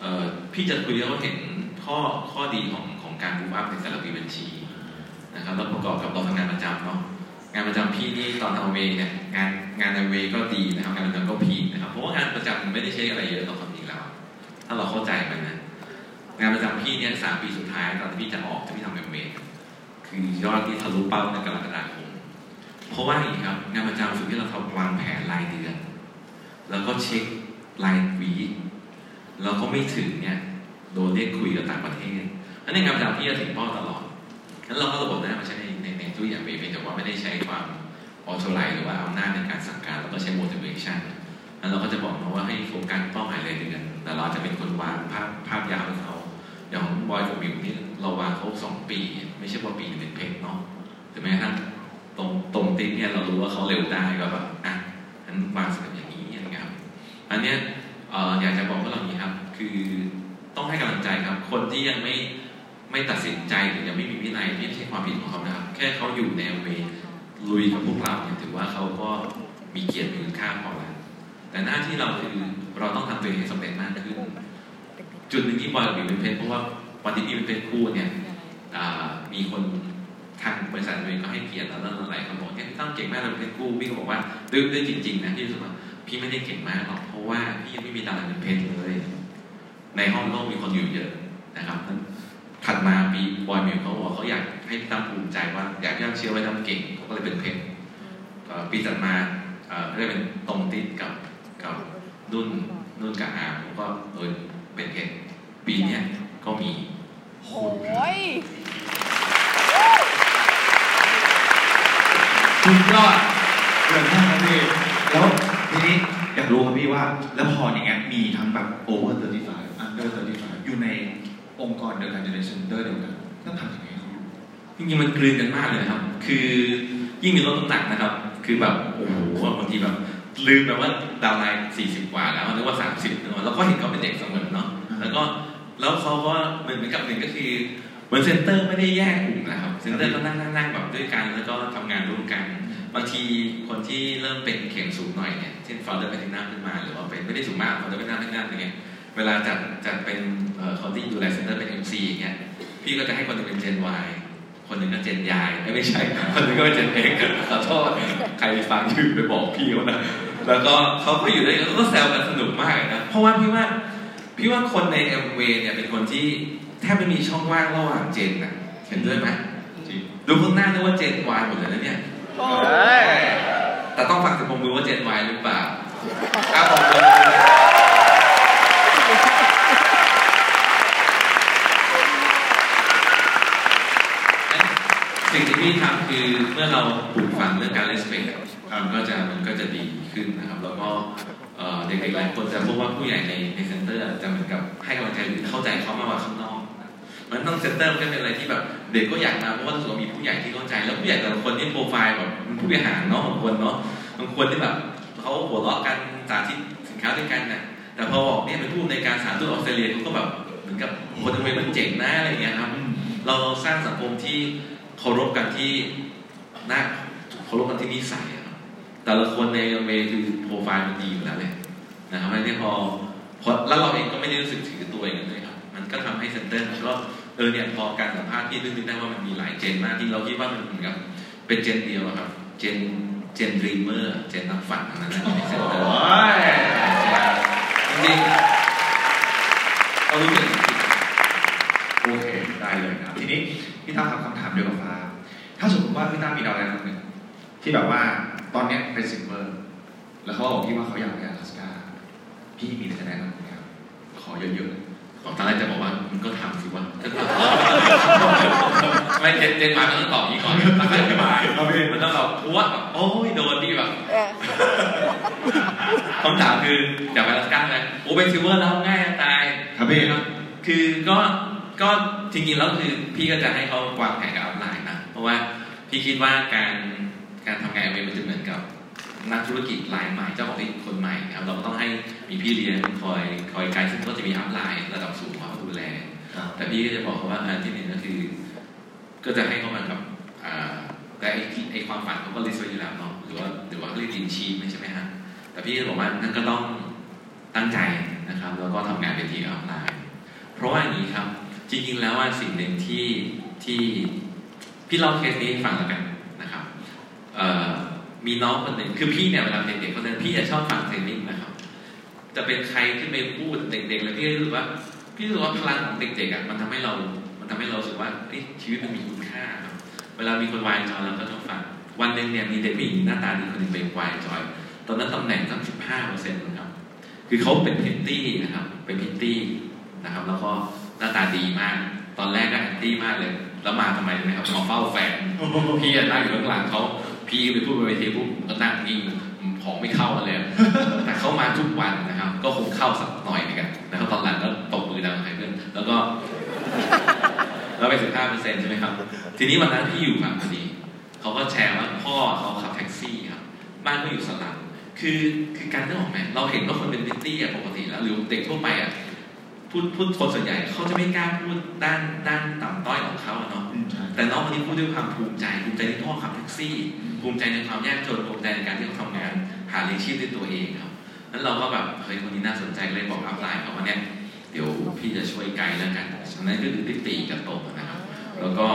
เอ่อพี่จะคุยแล้วก็เห็นข้อข้อดีของของการ move up ในแต่ละปีบัญชีนะครับแล้วประกอบกับเราทำงานประจำเนาะ งานประจำพี่นี่ตอนเอาเวเนี่ยงานงานเอาเวก็ดีนะครับงานประจำก็พีนะครับเพราะว่างานประจำมันไม่ได้ใช้อะไรเยอะต่อความจริงแล้วถ้าเราเข้าใจมันนะงานประจำพี่เนี่ยสามปีสุดท้ายตอนที่พี่จะออกที่พี่ทำเอาเวคือยอดที่ทะลุเป้าในกรกฎาคมเพราะว่าอย่างนี้ครับงานประจำสิ่งที่เราทำวางแผนรายเดือน แล้วก็เช็ครายวีแล้วก็ไม่ถึงเนี่ยโดนเรียกคุยกับต่างประเทศอันนี้งานประจำที่จะถึงเป้าตลอดงั้นเราก็ระบบนั้นมาใช้ ทุกอย่างเพียงแต่ว่าไม่ได้ใช้ความ authority หรือว่าอำนาจในการสั่งการแล้วก็ใช้ motivation แล้วเราก็จะบอกเขาว่าให้โฟกัสเป้าหมายรายเดือนแต่เราจะเป็นคนวางภาพภาพยาวให้เขาอย่างของบอยกับวิวนี่เราวางเขาสองปี ไม่ใช่ว่าปีหนึงเป็น plat เนาะถึงแม้กระทั่งตรงตรงติ๊กเนี่ยเรารู้ว่าเขาเร็วได้ก็แบบอะงั้นวาง step อย่างนี้อะไรเงี้ยครับอันเนี้ยอออยากจะบอกพว่าเรานี้ครับ คือต้องให้กำลังใจครับ คนที่ยังไม่ ไม่ตัดสินใจหรือยังไม่มีวินัยนี่ไม่ใช่ความผิดของเขานะครับแค่เขาอยู่ในเวลุยกับพวกเราเนี่ยถือว่าเขาก็มีเกียรติมีคุณค่าพอแล้วแต่หน้าที่เราคือเราต้องทำตัวเองให้สำเร็จมากขึ้น จุดหนึ่งที่บอยกับบิวเป็นเพชรเพราะว่าวันที่พี่เป็นเพชรคู่เนี่ยมีคนทางบริษัทเองก็ให้เกียรติเราแล้วอะไรเขาบอกเนี่ยตั้งเก่งมากเราเป็นเพชรคู่พี่ก็บอกว่าด้วยด้วยจริงๆนะที่รู้สึกว่าพี่ไม่ได้เก่งมากหรอกเพราะว่าพี่ยังไม่มีดาวเป็นเพชรเลย ในห้องโลกมีคนอยู่เยอะนะครับ ถัดมาปีบอยมิวเขาบอกเขาอยากให้พี่ตั้มภูมิใจว่าอยากให้พี่ตั้มเชื่อว่าตั้มเก่งเขาก็เลยเป็นเพชรเอ่อปีถัดมาเอ่อก็เลยเป็นตรงติดกับกับนุ่นนุ่นกับอาร์มก็เออเป็นเพชรปีเนี้ยก็มีโอ้ยสุดยอดเกินมากครับพี่แล้วทีนี้อยากรู้ครับพี่ว่า แล้วพออย่างเงี้ยมีทั้งแบบ over 35 under 35อยู่ใน องค์กรเดียวกันอยู่ใน center เดียวกันต้องทำยังไงให้เขาอยู่จริงๆมันกลืนกันมากเลยนะครับ คือยิ่งมีลดน้ำหนักนะครับ คือแบบโอ้โหบางทีแบบลืมไปว่า downline 40กว่าแล้วนึกว่า30นึกว่าแล้วก็เห็นเขาเป็นเด็กเสมอเนาะแล้วก็แล้วเขาก็เหมือนเหมือนกับหนึ่งก็คือเหมือน center ไม่ได้แยกกลุ่มนะครับ center ก็นั่งนั่งนั่งแบบด้วยกันแล้วก็ทำงานร่วมกัน บางทีคนที่เริ่มเป็นเข็มสูงหน่อยเนี่ยเช่น Founder Platinum ขึ้นมาหรือว่าเป็นไม่ได้สูงมาก Founder Platinum ขึ้นหน้าอะไรเงี้ย เวลาจัดจัดเป็นเอ่อคนที่ดูแล center เป็น MC อย่างเงี้ยพี่ก็จะให้คนหนึงเป็น Gen Y คนหนึ่งก็ Gen ยายเอ้ยไม่ใช่ คนหนึ่งก็เป็น Gen X ขอโทษใครฟังอยู่ไปบอกพี่เขานะแล้วก็เขาก็อยู่ด้วยกันแล้วก็แซวกันสนุกมากเลยนะเพราะว่าพี่ว่าพี่ว่าคนใน MV เนี่ยเป็นคนที่แทบไม่มีช่องว่างระหว่างเจนนะเห็นด้วยไหมจริงดูข้างหน้านึกว่าเจน Y หมดเลยนะเนี่ยโอ้เฮ้ยแต่ต้องฟังจากผมมือว่าเจน Y หรือเปล่าครับผม สิ่งที่พี่ทำคือเมื่อเราปลูกฝังเรื่องการเล่นสเปกมันก็จะมันก็จะดีขึ้นนะครับ แล้วก็เด็กๆหลายคนจะพบว่าผู้ใหญ่ในใน center จะเหมือนกับให้กำลังใจหรือเข้าใจเขามากกว่าข้างนอกมันต้อง center มันก็เป็นอะไรที่แบบเด็กก็อยากมาเพราะว่ารู้สึกว่ามีผู้ใหญ่ที่เข้าใจ แล้วผู้ใหญ่แต่ละคนนี่โปรไฟล์แบบผู้บริหารเนาะบางคนเนาะบางคนที่แบบเขาหัวเราะกันสาธิตสินค้าด้วยกันน่ะแต่พอบอกเนี่ยเป็นผู้อำนวยการสาธารณสุขออสเตรเลียเขาก็แบบเหมือนกับคนทำไมมันเจ๋งนะอะไรอย่างเงี้ยครับเราสร้างสังคมที่ เคารพกันที่น่าเคารพกันที่นิสัยอะครับแต่ละคนในเมย์คือโปรไฟล์มันดีอยู่แล้วเลยนะครับแล้วเนี่ยพอพอแล้วเราเองก็ไม่ได้รู้สึกถือตัวเองเลยครับ มันก็ทำให้ center ก็เออเนี่ยพอการสัมภาษณ์ที่นึกได้ว่ามันมีหลาย gen มากที่เราคิดว่ามันเหมือนกับเป็น gen เดียวอะครับ gen gen dreamer gen นักฝันทั้งนั้นนะใน center โอ้ยจริงๆเรารู้สึกโอเคได้เลยครับทีนี้ พี่ตั้มทำคำถามเดียวกับฟ้า ถ้าสมมติว่าพี่ตั้มมี downline คนหนึ่งที่แบบว่าตอนเนี้ยเป็น silver แล้วเขาบอกพี่ว่าเขาอยากไปอลาสก้าพี่มีอะไรจะแนะนำไหมครับขอเยอะๆเลยตอนแรกจะบอกว่ามันก็ทำสิวะไม่เจนเจนมามันต้องตอบอย่างนี้ก่อนแล้วค่อยอธิบายมันต้องแบบพวดแบบโอ้ยโดนพี่แบบเออคำถามคืออยากไปอลาสก้าไหมโอ้เป็น silver แล้วง่ายจะตายครับพี่คือก็ ก็จริงๆแล้วคือพี่ก็จะให้เขาวางแผนกับ upline นะเพราะว่าพี่คิดว่าการการทำงานเวมันจะเหมือนกับนักธุรกิจรายใหม่เจ้าของธุรกิจคนใหม่ครับเราก็ต้องให้มีพี่เลี้ยงคอยคอยไกด์ซึ่งก็จะมี upline ระดับสูงมาดูแลครับแต่พี่ก็จะบอกเขาว่าอันที่หนึ่งก็คือ ก็จะให้เขามากับอ่าแต่ไอ้ที่ไอ้ความฝันเขาก็ list ไว้อยู่แล้วเนาะหรือว่าหรือว่าเขาเรียก dream sheet ใช่ไหมฮะแต่พี่ก็บอกว่านั่นก็ต้องตั้งใจนะครับ แล้วก็ทำงานเป็นทีมออนไลน์ เพราะว่าอย่างนี้ครับ จริงๆแล้วว่าสิ่งหนึ่งที่ที่พี่เล่าเคสนี้ให้ฟังแล้วกันนะครับเอ่อมีน้องคนหนึ่งคือพี่เนี่ยเวลาเด็กๆคนนั้นพี่จะชอบฟังเทรนนิ่งนะครับ จะเป็นใครขึ้นไปพูดเด็กๆแล้วพี่รู้สึกว่า พี่รู้สึกว่าพลังของเด็กๆอะมันทำให้เรา มันทำให้เรารู้สึกว่าเฮ้ชีวิตมันมีคุณค่าครับเวลามีคนวายจอยเราก็ต้องฟังวันหนึ่งเนี่ยมีเด็กผู้หญิงหน้าตาดีคนหนึ่งไปวายจอย ตอนนั้นตำแหน่งสักสิบห้าเปอร์เซ็นต์นะครับ คือเขาเป็นพิตตี้นะครับ เป็นพิตตี้นะครับ แล้วก็ หน้าตาดีมาก ตอนแรกก็แอนตี้มากเลย แล้วมาทำไมรู้ไหมครับมาเฝ้าแฟนพี่อะนั่งอยู่ข้างหลังเขาพี่ไปพูดบนเวทีปุ๊บก็นั่งนิ่งของไม่เข้ามาเลย แต่เขามาทุกวันนะครับ ก็คงเข้าสักหน่อยเหมือนกันนะครับตอนหลังก็ตบมือดังใครเพื่อนแล้วก็แล้วไปสิบห้าเปอร์เซ็นต์ใช่ไหมครับ ทีนี้วันนั้นพี่อยู่ฝั่งพอดีเขาก็แชร์ว่าพ่อเขาขับแท็กซี่ครับ บ้านก็อยู่สลับคือคือการนึกออกไหมเราเห็นว่าคนเป็นพริตตี้อะปกติแล้วหรือเด็กทั่วไปอะ พูดพูดคนส่วนใหญ่เขาจะไม่กล้าพูดด้านด้านต่ำต้อยของเขาอะเนาะอืมใช่แต่น้องคนนี้พูดด้วยความภูมิใจภูมิใจที่พ่อขับแท็กซี่ ภูมิใจในความยากจนภูมิใจในการที่เขาทำงาน หาเลี้ยงชีพด้วยตัวเองครับนั้นเราก็แบบเฮ้ยคนนี้น่าสนใจเลยบอก upline เขาว่าเนี่ยเดี๋ยวพี่จะช่วยไกด์แล้วกันฉะนั้นก็คือติตีกับโตะนะครับแล้วก็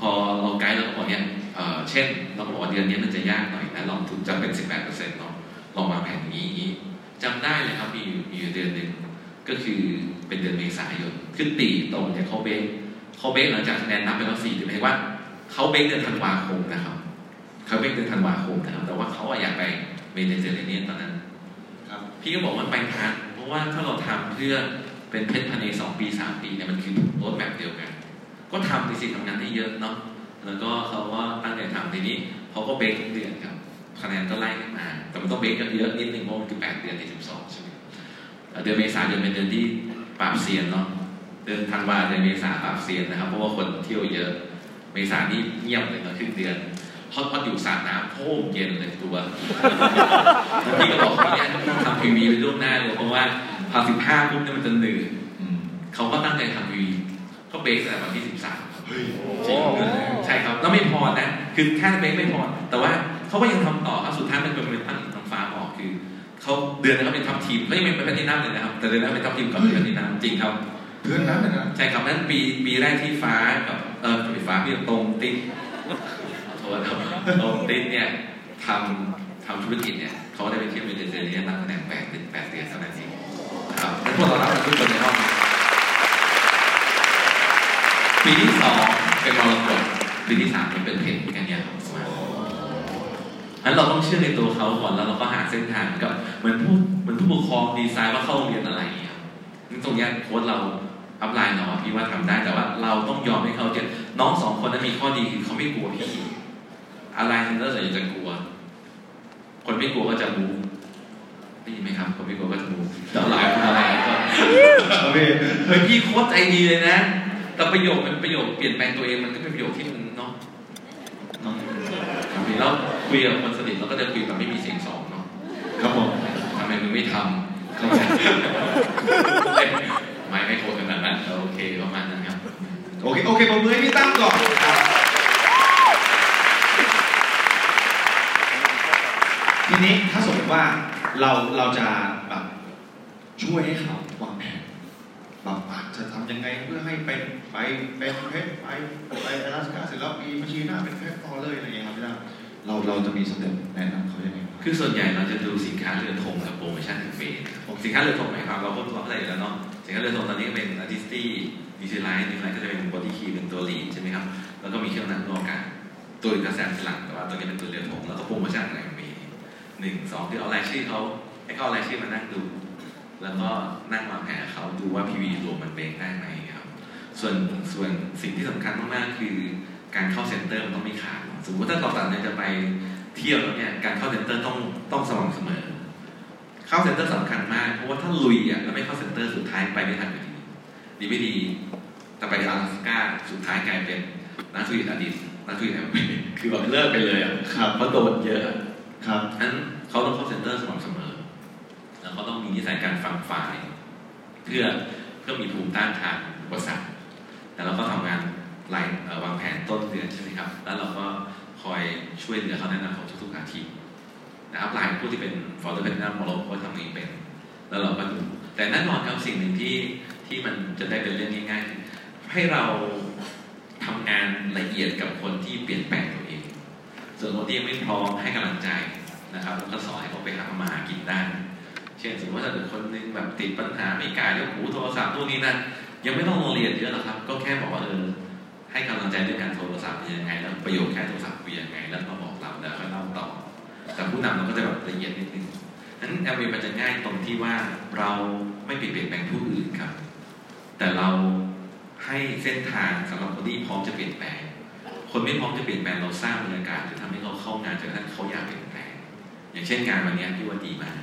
พอเราไกด์แล้วก็บอกเนี่ยเอ่อเช่นเราก็บอกว่าเดือนนี้มันจะยากหน่อยนะลองทุนจะเป็น 18%เนาะลองวางแผนอย่างนี้อย่างนี้จำได้เลยครับมีอยู่มีอยู่เดือนหนึ่งก็คือ เป็นเดือนเมษายนคือตีตรงจากเขาเบสเขาเบสหลังจากคะแนนนับไปแล้วสี่เดือนหมายถึงว่าเขาเบสเดือนธันวาคมนะครับเขาเบสเดือนธันวาคมนะครับแต่ว่าเขาอะอยากไปเมดิเตอร์เรเนียนตอนนั้นครับพี่ก็บอกว่าไปทันเพราะว่าถ้าเราทำเพื่อเป็นเพชรภายในสองปีสามปีเนี่ยมันคือโรดแมปเดียวกัน ก็ทำไปสิทำงานได้เยอะเนาะแล้วก็เขาก็ตั้งใจทำทีนี้เขาก็เบรกทุกเดือนครับคะแนนก็ไล่ขึ้นมา แต่มันต้องเบรกกันเยอะนิดนึงเพราะมันคือแปดเดือนในสิบสองใช่ไหมเอ่อเดือนเมษายนเป็นเดือนที่ ปราบเซียนเนาะเดือนธันวาเดือนเมษาปราบเซียนนะครับ เพราะว่าคนเที่ยวเยอะ เมษานี่เงียบเลยเนาะครึ่งเดือนฮอตฮอตอยู่สาดน้ำโค้งเย็นเลยตัวแล้วพี่ก็บอกว่าเนี่ยต้องทำพีวีไปล่วงหน้าเลยเพราะว่าพอสิบห้าปุ๊บเนี่ยมันจะเหนื่อยอืมเขาก็ตั้งใจทำพีวีก็เบรกตั้งแต่วันที่สิบสามเฮ้ยจริงใช่ครับแล้วไม่พอนะคือแค่เบรกไม่พอ แต่ว่าเขาก็ยังทำต่อครับสุดท้ายมันเป็นเป็นตั้ง เขาเดือนนั้นก็เป็นทัพทีมเขายังเป็นแพทตินัมเลยนะครับ แต่เดือนนั้นเป็นทัพทีมก่อนเป็นแพทตินัมจริงครับเดือนนั้นเลยนะใช่ครับนั้นปีปีแรกที่ฟ้ากับเออปีฟ้าพี่ตรงติดโทษครับตรงติดเนี่ยทำทำธุรกิจเนี่ยเขาได้ไปเที่ยวเมดิเตอร์เรเนียนนับคะแนนแปดเดือนแปดเดือนเท่านั้นเองครับแล้วพวกเรารับกันทุกคนในห้องปีที่สองเป็นมรกตปีที่สามเป็นเพชรกันเนี่ยครับ นั้นเราต้องเชื่อในตัวเขาก่อนแล้วเราก็หาเส้นทางกับเหมือนผู้เหมือนผู้ปกครองดีไซน์ว่าเข้าโรงเรียนอะไรอย่างเงี้ยครับตรงเนี้ยโค้ดเราอัพไลน์เนาะพี่ว่าทำได้แต่ว่าเราต้องยอมให้เขาเจอน้องสองคนนั้นมีข้อดีคือเขาไม่กลัวพี่อะไรนั่นก็จะกลัว คนไม่กลัวก็จะมูได้ยินไหมครับคนไม่กลัวก็จะมูแต่หลายคนอะไรก็ครับพี่เฮ้ยพี่โค้ดใจดีเลยนะ แต่ประโยคมันประโยคเปลี่ยนแปลงตัวเองมันก็เป็นประโยคที่มันเนาะเนาะ แล้วคุยกับคนสนิทเราก็จะคุยแบบไม่มีเสียงสองเนาะครับผมทำไมมึงไม่ทำเข้าใจไม่ไม่โคตรขนาดนั้นโอเคประมาณนั้นครับโอเคโอเคผมมือให้พี่ตั้มก่อนครับทีนี้ถ้าสมมติว่าเราเราจะแบบช่วยให้เขาวางแผนแบบอะจะทำยังไงเพื่อให้เป็นไปเป็นเพชรไปไปอลาสก้าเสร็จแล้วปีบัญชีน้าเป็นเพชรต่อเลยอะไรอย่างเงี้ยครับพี่ตั้มเราเราจะมีสเต็ปแนะนำเขายังไงคือส่วนใหญ่เราจะดูสินค้าเรือธงกับโปรโมชั่นถึงเฟสสินค้าเรือธงหมายความเราก็รู้อะไรอยู่แล้วเนาะสินค้าเรือธงตอนนี้ก็เป็นอาร์ติสตี้ดีไซน์ไลน์ดีไซน์ก็จะเป็นบอดี้คีเป็นตัวลีดใช่ไหมครับแล้วก็มีเครื่องนั้นรวกันตัวอื่นก็แซมสลังแต่ว่าตัวนี้เป็นตัวเรือธงแล้วก็โปรโมชั่นอะไรมีหนึ่งสองคือเอารายชื่อเขาให้เขาเอารายชื่อมานั่งดู แล้วก็นั่งวางแผนกับเขาดูว่า PV รวมมันเบงได้ไหมครับ ส่วนส่วนสิ่งที่สำคัญมากๆคือการเข้า center มันต้องไม่ขาดสมมติถ้าเราตัดสินใจจะไปเที่ยวแล้วเนี่ยการเข้า center ต้องต้องสม่ำเสมอ เข้า center สำคัญมากเพราะว่าถ้าลุยอะแล้วไม่เข้า center สุดท้ายไปไม่ทันอยู่ดีดีไม่ดีแต่ไปอลาสก้าสุดท้ายกลายเป็นนักธุรกิจอดีตนักธุรกิจแอมเวย์คือแบบเลิกไปเลยอะครับเพราะโดนเยอะครับฉะนั้นเขาต้องเข้า center สม่ำเสมอแล้ว ก็ต้องมีนิสัยการฟังฝ่าย เพื่อเพื่อมีภูมิต้านทานอุปสรรคแล้วเราก็ทำงานรายเอ่วางแผนต้นเดือนใช่ไหมครับ แล้วเราก็คอยช่วยเหลือเขาแนะนำเขาทุกๆอาทิตย์นะครับรายผู้ที่เป็นฟอร์ดเป็นนักมอลล์ก็ทำนี้เป็น แล้วเราก็ดูแต่แน่นอนครับสิ่งหนึ่งที่ที่มันจะได้เป็นเรื่องง่ายๆคือให้เราทำงานละเอียดกับคนที่เปลี่ยนแปลงตัวเอง ส่วนคนที่ยังไม่พร้อมให้กำลังใจนะครับแล้วก็สอนให้เขาไปหามาหากินได้ ช่นสมมติว่าถ้าเกิดคนนึงแบบติดปัญหาไม่กล้าเรื่องหูโทรศัพท์นู่นนี่นั่นยังไม่ต้องลงเรียนเยอะหรอกครับ ก็แค่บอกว่าเออให้กำลังใจด้วยการโทรศัพท์เป็นยังไง แล้วประโยชน์แค่โทรศัพท์เป็นยังไง แล้วก็บอกเราแล้วค่อยเล่าต่อ แต่ผู้นำเราก็จะแบบละเอียดนิดนึงนั้นแอมวีมันจะง่ายตรงที่ว่าเราไม่ไปเปลี่ยนแปลงผู้อื่นครับ แต่เราให้เส้นทางสำหรับคนที่พร้อมจะเปลี่ยนแปลง คนไม่พร้อมจะเปลี่ยนแปลงเราสร้างบรรยากาศหรือทำให้เขาเข้างานจนกระทั่งเขาอยากเปลี่ยนแปลง อย่างเช่นงานวันนี้พี่ว่าดีมาก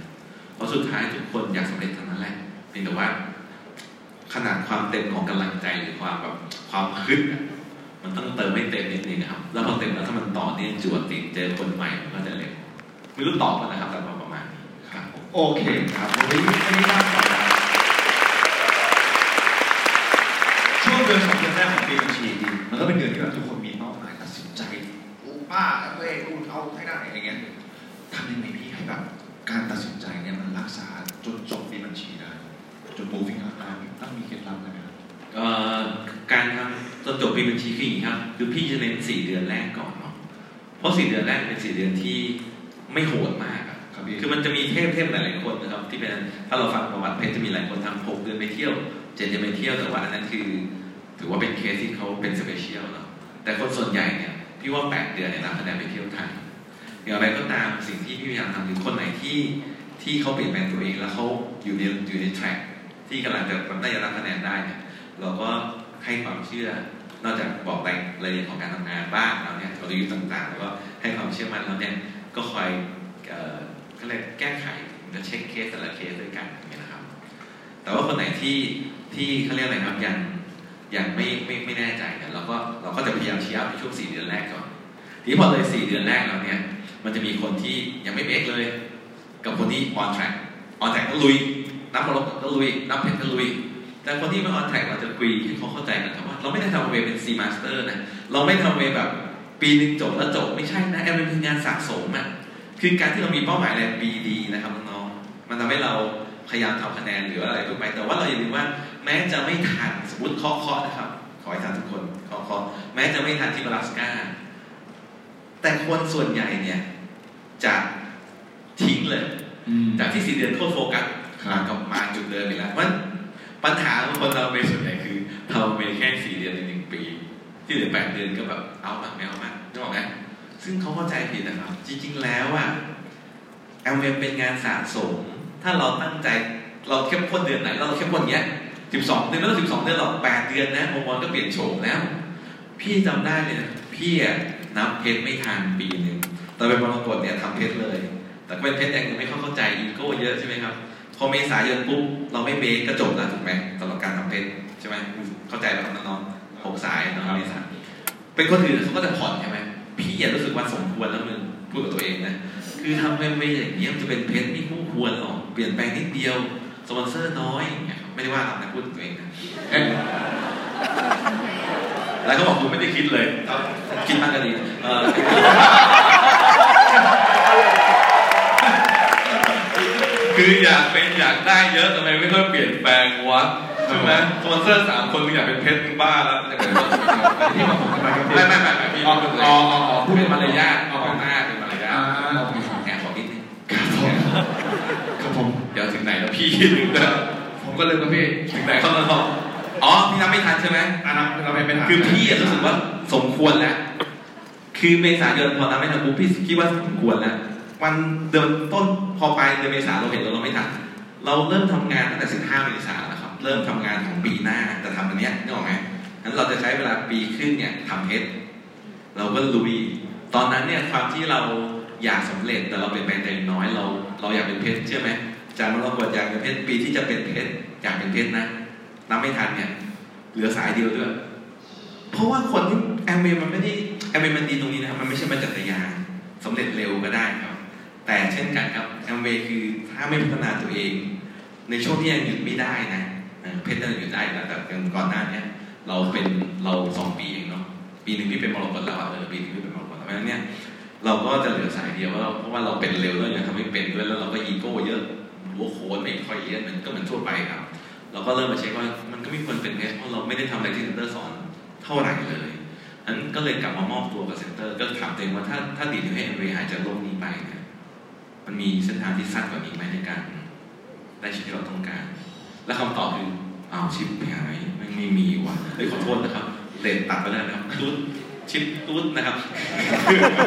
ราะสุดท้ายทุกคนอยากสำเร็จทั้งนั้นแหละเพียงแต่ว่า ขนาดความเต็มของกำลังใจหรือความแบบความคึกอะมันต้องเติมให้เต็มนิดนึงนะครับ แล้วพอเต็มแล้วถ้ามันต่อเนื่องจวดติดเจอคนใหม่มันก็จะเร็วไม่รู้ตอบป่ะนะครับแต่ประมาณนี้ครับโอเคครับวันนี้วันนี้น่าสนใจช่วงเดือนสองเดือนแรกของปีบัญชีดีมันก็เป็นเดือนที่แบบทุกคนมีเป้าหมายตัดสินใจอู้ป้าเว้ยอู้เอาให้ได้อะไรเงี้ยทำยังไงพี่ให้แบบ การตัดสินใจเนี่ยมันรักษาจนจบปีบัญชีได้จน moving up ได้ต้องมีเคล็ดลับอะไรไหมครับเอ่อการทำจนจบปีบัญชีคืออย่างนี้ครับ คือพี่จะเน้นสี่เดือนแรกก่อนเนาะเพราะสี่เดือนแรกเป็นสี่เดือนที่ไม่โหดมากอะครับพี่คือมันจะมีเทพเทพหลายๆคนนะครับ ที่เป็นถ้าเราฟังประวัติเพชรจะมีหลายคนทำหกเดือนไปเที่ยวเจ็ดเดือนไปเที่ยวแต่ว่าอันนั้นคือถือว่าเป็นเคสที่เขาเป็น special เนาะแต่คนส่วนใหญ่เนี่ยพี่ว่าแปดเดือนเนี่ยนับคะแนนไปเที่ยวไทย อย่างไรก็ตามสิ่งที่พี่พยายามทำคือคนไหนที่ที่เขาเปลี่ยนแปลงตัวเองแล้วเขาอยู่ในอยู่ใน track ที่กำลังจะได้รับคะแนนได้เนี่ยเราก็ให้ความเชื่อนอกจากบอกรายรายละเอียดของการทำงานบ้างแล้วเนี่ยกลยุทธ์ต่างๆ แล้วก็ให้ความเชื่อมั่นแล้วเนี่ยก็คอยเอ่อเขาเรียกแก้ไขจะเช็คเคสแต่ละเคสด้วยกันอยู่นะครับ แต่ว่าคนไหนที่ที่เขาเรียกอะไรครับยังยังไม่ไม่ไม่แน่ใจเนี่ยเราก็เราก็จะพยายามชี้อัพในช่วงสี่เดือนแรกก่อนทีพอเลยสี่เดือนแรกแล้วเนี่ย มันจะมีคนที่ยังไม่เบรกเลย กับคนที่ on track on track ก็ลุยนับมาลบก็ลุยนับเพชรก็ลุย แต่คนที่ไม่ on track เราจะคุยให้เขาเข้าใจกันครับว่าเราไม่ได้ทำเวเป็น C master นะเราไม่ทำเวแบบปีหนึ่งจบแล้วจบไม่ใช่นะแอมเป็นงานสะสมอะคือการที่เรามีเป้าหมายในปีดีนะครับน้องๆมันทำให้เราพยายามทำคะแนนหรืออะไรถูกไหมแต่ว่าเราอย่าลืมว่าแม้จะไม่ทันสมมติเคาะเคาะนะครับ ขอให้ทันทุกคนเคาะเคาะแม้จะไม่ทันที่บาลาสกา แต่คนส่วนใหญ่เนี่ยจะทิ้งเลยจากที่สี่เดือนโทษโฟกัสครับกลับมาจุดเดิมอีกแล้วเพราะฉะนั้นปัญหาของคนเราเป็นส่วนใหญ่คือเราเป็นแค่สี่เดือนในหนึ่งปี ที่เหลือแปดเดือนก็แบบเอามาไม่เอามานึกออกไหมซึ่งเขาเข้าใจผิดนะครับ จริง ๆ แล้วอะแอมเวย์เป็นงานสะสม ถ้าเราตั้งใจเราเข้มข้นเดือนไหน เราเข้มข้นอย่างเงี้ยสิบสองเดือนแล้วสิบสองเดือนเราแปดเดือนนะองค์กรก็เปลี่ยนโฉมแล้ว พี่จำได้เลยนะพี่อะ นับเพชรไม่ทันปีหนึ่งตอนเป็นมรกตเนี่ยทำเพชรเลย แต่เป็นเพชรแดงยังไม่เข้าเข้าใจอีโก้เยอะใช่ไหมครับพอเมษายนปุ๊บเราไม่เบรกก็จบแล้วถูกไหมสำหรับการทำเพชรใช่ไหมเข้าใจแล้วครับน้องๆหกสายเนาะเมษาเป็นคนอื่นเขาก็จะผ่อนใช่ไหมพี่อย่ารู้สึกว่าสมควรแล้วมึงพูดกับตัวเองนะคือทำแอมเวย์อย่างเนี้ยมันจะเป็นเพชรไม่คู่ควรหรอกเปลี่ยนแปลงนิดเดียวสปอนเซอร์น้อยอย่างเงี้ยครับไม่ได้ว่าทำนะพูดกับตัวเองนะเอ๊ะ แล้วเขาบอกกูไม่ได้คิดเลยคิดมากก็ดีนะเออคืออยากเป็นอยากได้เยอะทำไมไม่ค่อยเปลี่ยนแปลงวะใช่ไหมสปอนเซอร์สามคนมึงอยากเป็นเพชรมึงบ้าแล้วจะเป็นที่มาผมทำไมครับพี่ไม่ไม่ไม่ไม่พี่อ๋อพูดเลยอ๋ออ๋ออ๋อพูดเป็นมารยาทเอาข้างหน้าเป็นมารยาอ่าทแอบบอกนิดนึงครับผมเดี๋ยวถึงไหนแล้วพี่ถึงแล้วผมก็เลยครับพี่ถึงไหนเขาแล้ว อ๋อพี่นับไม่ทันใช่ไหมอันนั้นเราไม่เป็นคือพี่อะรู้สึกว่าสมควรแล้ว คือเมษายนพอนับไม่ทันปุ๊บพี่คิดว่าสมควรแล้ววันเดือนต้นพอไปเดือนเมษาเราเห็นแล้วเราไม่ทันเราเริ่มทำงานตั้งแต่ 15 เมษายนแล้วครับ เริ่มทำงานของปีหน้าจะทำอันเนี้ยนึกออกไหมงั้นเราจะใช้เวลาปีครึ่งเนี่ยทำเพชรเราก็ลุย ตอนนั้นเนี่ยความที่เราอยากสำเร็จแต่เราเป็นแปลงแต่น้อยเรา เราอยากเป็นเพชรเชื่อไหมจากมันเรากดอยากเป็นเพชรปีที่จะเป็นเพชรอยากเป็นเพชรนะ นับไม่ทันเนี่ย เหลือสายเดียวด้วย เพราะว่าคนที่แอมเบมันไม่ได้แอมเบมันดีตรงนี้นะครับมันไม่ใช่มาจักรยานสำเร็จเร็วก็ได้ครับ แต่เช่นกันครับแอมเบคือถ้าไม่พัฒนาตัวเอง ในช่วงที่ยังหยุดไม่ได้นะเพชรยังหยุดได้นะแต่ก่อนหน้านี้เราเป็นเราสองปีเองเนาะปีหนึ่งพี่เป็นมรกตแล้วเออปีหนึงพี่เป็นมรกตแล้วเพราะฉะนั้นเนี่ยเราก็จะเหลือสายเดียวว่าเพราะว่าเราเป็นเร็วแล้วยังทำไม่เป็นด้วยแล้วเราก็อีโก้เยอะหัวโขนไม่ค่อยเยอะมันก็เหมือนทั่วไปครับ เราก็เริ่มมาเช็คว่า ก็ไม่ควรเป็นเพชรเพราะเราไม่ได้ทำอะไรที่ center สอนเท่าไหร่เลยนั้นก็เลยกลับมามอบตัวกับ center ก็ถามตัวเองว่าถ้าถ้าดีถึงให้แอมเวย์หายจากโลกนี้ไปเนี่ยมันมีเส้นทางที่สั้นกว่านี้ไหมในการได้ชีวิตที่เราต้องการ และคำตอบคืออ้าวชิปหายไม่ไม่มีว่ะเฮ้ยขอโทษนะครับเลนตัดไปแล้วนะครับตุ๊ดชิปตุ๊ดนะครับ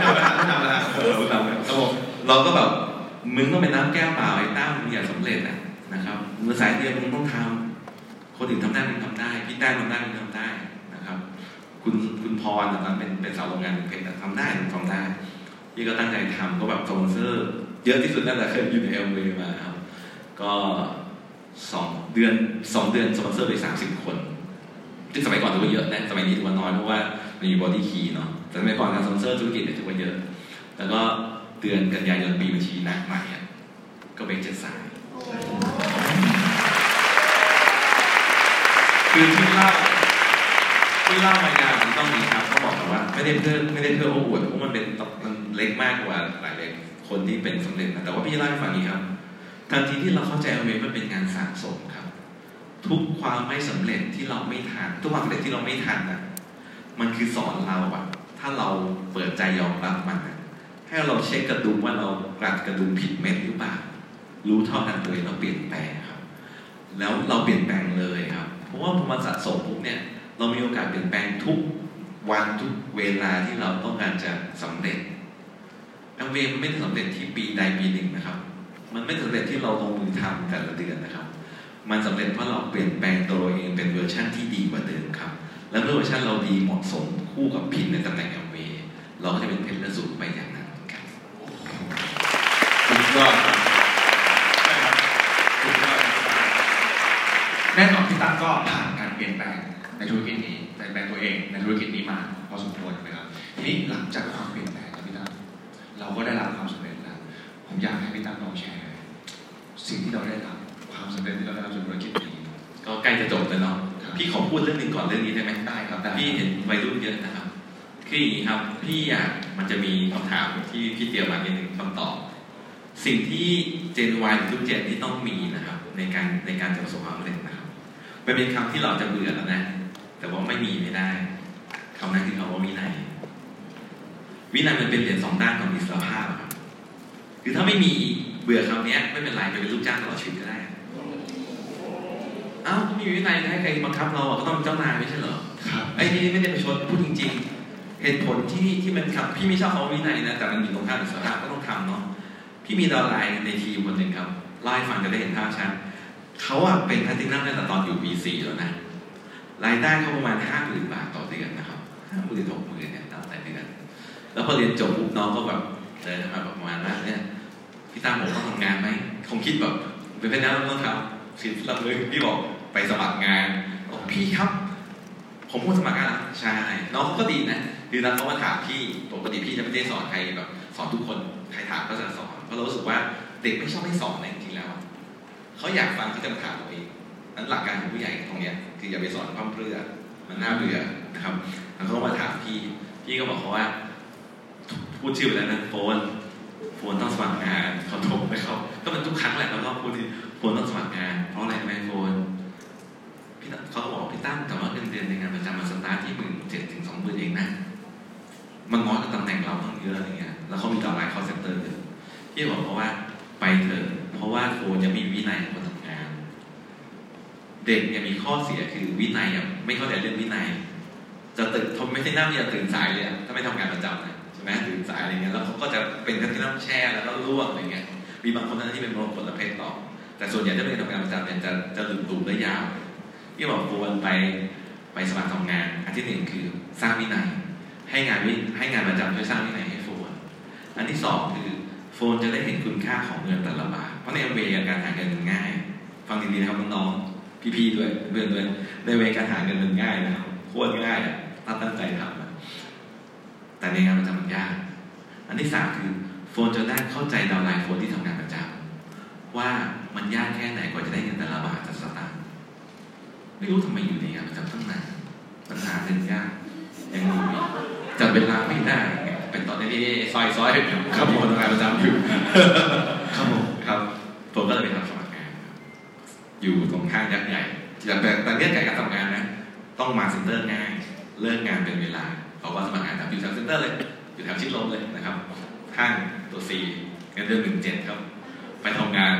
ทำแล้วทำแล้วเออเราครับผมเราก็แบบมึงต้องเป็นน้ำแก้วเปล่าไอ้ตั้มมึงอย่าสำเร็จนะนะครับมือสายเดียวมึงต้องทำ คนอื่นทำได้มึงทำได้ พี่ได้มทำได้มึงทำได้นะครับ คุณคุณพรตอนนั้นเป็นเป็นสาวโรงงานเพชรทำได้มึงทำได้พี่ก็ตั้งใจทำก็แบบสปอนเซอร์ เยอะที่สุดตั้งแต่เคยอยู่ในแอมเวย์มาครับก็สองเดือนสองเดือนสปอนเซอร์ไปสามสิบคนที่สมัยก่อนถือว่าเยอะนะสมัยนี้ถือว่าน้อยเพราะว่ามันมี BodyKey เนาะแต่สมัยก่อนการสปอนเซอร์ธุรกิจเนี่ยถือว่าเยอะ แล้วก็เดือนกันยายนปีบัญชีนับใหม่ก็เป็นเจ็ดสาย คือที่เล่าที่เล่ามายาวมันต้องมีครับเขาบอกแต่ว่า ไม่ได้เพื่อไม่ได้เพื่อโอ้อวดเพราะมันเป็นมันเล็กมากกว่าหลายๆคนที่เป็นสำเร็จนะแต่ว่าพี่เล่าให้ฟังนี้ครับทันทีที่เราเข้าใจว่ามันเป็นงานสะสมครับ ทุกความไม่สำเร็จที่เราไม่ทันทุกความสำเร็จที่เราไม่ทันอะมันคือสอนเราอะถ้าเราเปิดใจยอมรับมันอะให้เราเช็คกระดุมว่าเรากลัดกระดุมผิดเม็ดหรือเปล่า รู้เท่าทันตัวเองเราเปลี่ยนแปลงครับ แล้วเราเปลี่ยนแปลงเลยครับ เพราะว่าพอมันสะสมปุ๊บเนี่ย เรามีโอกาสเปลี่ยนแปลงทุกวันทุกเวลาที่เราต้องการจะสำเร็จแอมเวย์มันไม่ได้สำเร็จที่ปีใดปีหนึ่งนะครับ มันไม่สำเร็จที่เราลงมือทำแต่ละเดือนนะครับ มันสำเร็จเพราะเราเปลี่ยนแปลงตัวเราเองเป็นเวอร์ชันที่ดีกว่าเดิมครับ แล้วเมื่อเวอร์ชันเราดีเหมาะสมคู่กับ pin ในตำแหน่งแอมเวย์เราก็จะเป็นเพชรและสูงไปอย่างนั้นครับ สุดยอดครับสุดยอดแน่นอนพี่ตั้มก็ ผ่านการเปลี่ยนแปลงในธุรกิจนี้เปลี่ยนแปลงตัวเองในธุรกิจนี้มาพอสมควรนะครับทีนี้หลังจากความเปลี่ยนแปลงครับพี่ตั้มเราก็ได้รับความสำเร็จแล้วผมอยากให้พี่ตั้มลองแชร์ สิ่งที่เราได้รับความสำเร็จที่เราได้รับจากธุรกิจนี้ก็ใกล้จะจบแล้วเนาะครับพี่ขอพูดเรื่องหนึ่งก่อนเรื่องนี้ได้ไหมได้ครับได้พี่เห็นวัยรุ่นเยอะนะครับคืออย่างนี้ครับพี่อยากมันจะมีคำถามที่พี่เตรียมมาเป็นหนึ่งคำตอบ สิ่งที่เจนวายทุกเจนที่ต้องมีนะครับในการในการจะประสบความสำเร็จนะครับ มันเป็นคำที่เราจะเบื่อแล้วนะ แต่ว่าไม่มีไม่ได้คำนั้นคือคำว่าวินัย วินัยมันเป็นเหรียญสองด้านของอิสรภาพอะครับคือถ้าไม่มีเบื่อคำเนี้ยไม่เป็นไรจะเป็นลูกจ้างตลอดชีวิตก็ได้ เอ้าก็มีวินัยจะให้ใครบังคับเราอะก็ต้องเป็นเจ้านายไม่ใช่เหรอครับไอ้นี่ไม่ได้ประชดพูดจริง ๆ เหตุผลที่ที่มันครับพี่ไม่ชอบคำว่าวินัยนะแต่มันอยู่ตรงข้ามอิสระก็ต้องทำเนาะพี่มีดาวไลน์ในทีมคนหนึ่งครับเล่าให้ฟังจะได้เห็นภาพชัด เขาอะเป็นแพทตินัมตั้งแต่ตอนอยู่ปีสี่แล้วนะรายได้เขาประมาณห้าหมื่นบาทต่อเดือนนะครับห้าหมื่นหกหมื่นเนี่ยต่อแต่เดือนแล้วพอเรียนจบปุ๊บน้องก็แบบเดินมาบบประมาณว่าเนี่ยพี่ตามผมต้องทำงานไหมคงคิดแบบเป็นพนักงานต้องทำสิรับเลยพี่บอกไปสมัครงานบอกพี่ครับ ผมพูดสมัครงานใช่น้องก็ดีนะคือน้องเขามาถามพี่ปกติพี่จะไม่ได้สอนใครแบบสอนทุกคนใครถามก็จะสอนเพราะเรารู้สึกว่าเด็กไม่ชอบให้สอนนะจริงๆแล้ว เขาอยากฟังเขาจะมาถามเราเองนั้นหลักการของผู้ใหญ่ตรงเนี้ยคืออย่าไปสอนพร่ำเพื่อมันน่าเบื่อนะครับแล้วเขาก็มาถามพี่ พี่ก็บอกเขาว่า พูดชื่อไปแล้วนะโฟนโฟนต้องสมัครงานเขาโทรไปเขาก็เป็นทุกครั้งแหละเราก็พูดที่โฟนต้องสมัครงาน เพราะอะไรไหมโฟนพี่เขาก็บอกพี่ตั้มแต่ว่าเงินเดือนในงานประจำมันสตาร์ทที่หมื่นเจ็ดถึงสองหมื่นเองนะมันน้อยกว่าตำแหน่งเราตั้งเยอะอะไรเงี้ยแล้วเขามีต่อหลายคอเซ็นเตอร์พี่บอกเขาะว่า ไปเถอะเพราะว่าโฟนจะมีวินัยในทำงาน เด็กเนี่ยมีข้อเสียคือวินัยไม่เข้าใจเรื่องวินัย จะตื่นทนไม่ใช่นั่งที่จะตื่นสายเลยอะถ้าไม่ทำงานประจำนะใช่ไหมตื่นสายอะไรเงี้ยแล้วเขาก็จะเป็นกันที่นั่งแช่แล้วก็ร่วงอะไรเงี้ยมีบางคนนั้นที่เป็นโรคผลเพศต่อแต่ส่วนใหญ่ถ้าไม่ทำงานประจำเนี่ยจะจะหลุดหลุมได้ยาวพี่บอกโฟนไปไปสมัครทำงานอันที่หนึ่งคือสร้างวินัยให้งานวิให้งานประจำช่วยสร้างวินัยให้โฟนอันที่สองคือ โฟนจะได้เห็นคุณค่าของเงินแต่ละบาท เพราะในเวการหาเงินมันง่าย ฟังดีๆนะครับน้องๆพี่ๆด้วยเพื่อนด้วยในเวการหาเงินมันง่ายนะครับโคตรง่ายอะถ้าตั้งใจทำอะแต่ในงานประจำมันยาก อันที่สามคือโฟนจะได้เข้าใจดาวไลน์โฟนที่ทำงานประจำว่ามันยากแค่ไหนกว่าจะได้เงินแต่ละบาทจากสตางค์ไม่รู้ทำไมอยู่ในงานประจำตั้งนานปัญหาเงินยากยังงงอีจัดเวลาไม่ได้ ไงเป็นตอนนี้ซอยซอยๆครับมีคนทำงานประจำอยู่ครับผมครับผมก็เลยไปทำสมัครงานครับอยู่ตรงข้างยักษ์ใหญ่แต่แต่แต่เงื่อนไขการทำงานนะ ต้องมา center ง่ายเลิกงานเป็นเวลาเขาก็สมัครงานทำอยู่แถว center เลยอยู่แถวชิดลมเลยนะครับข้างตัวซีเงินเดือนหนึ่งเจ็ดครับ ไปทำงาน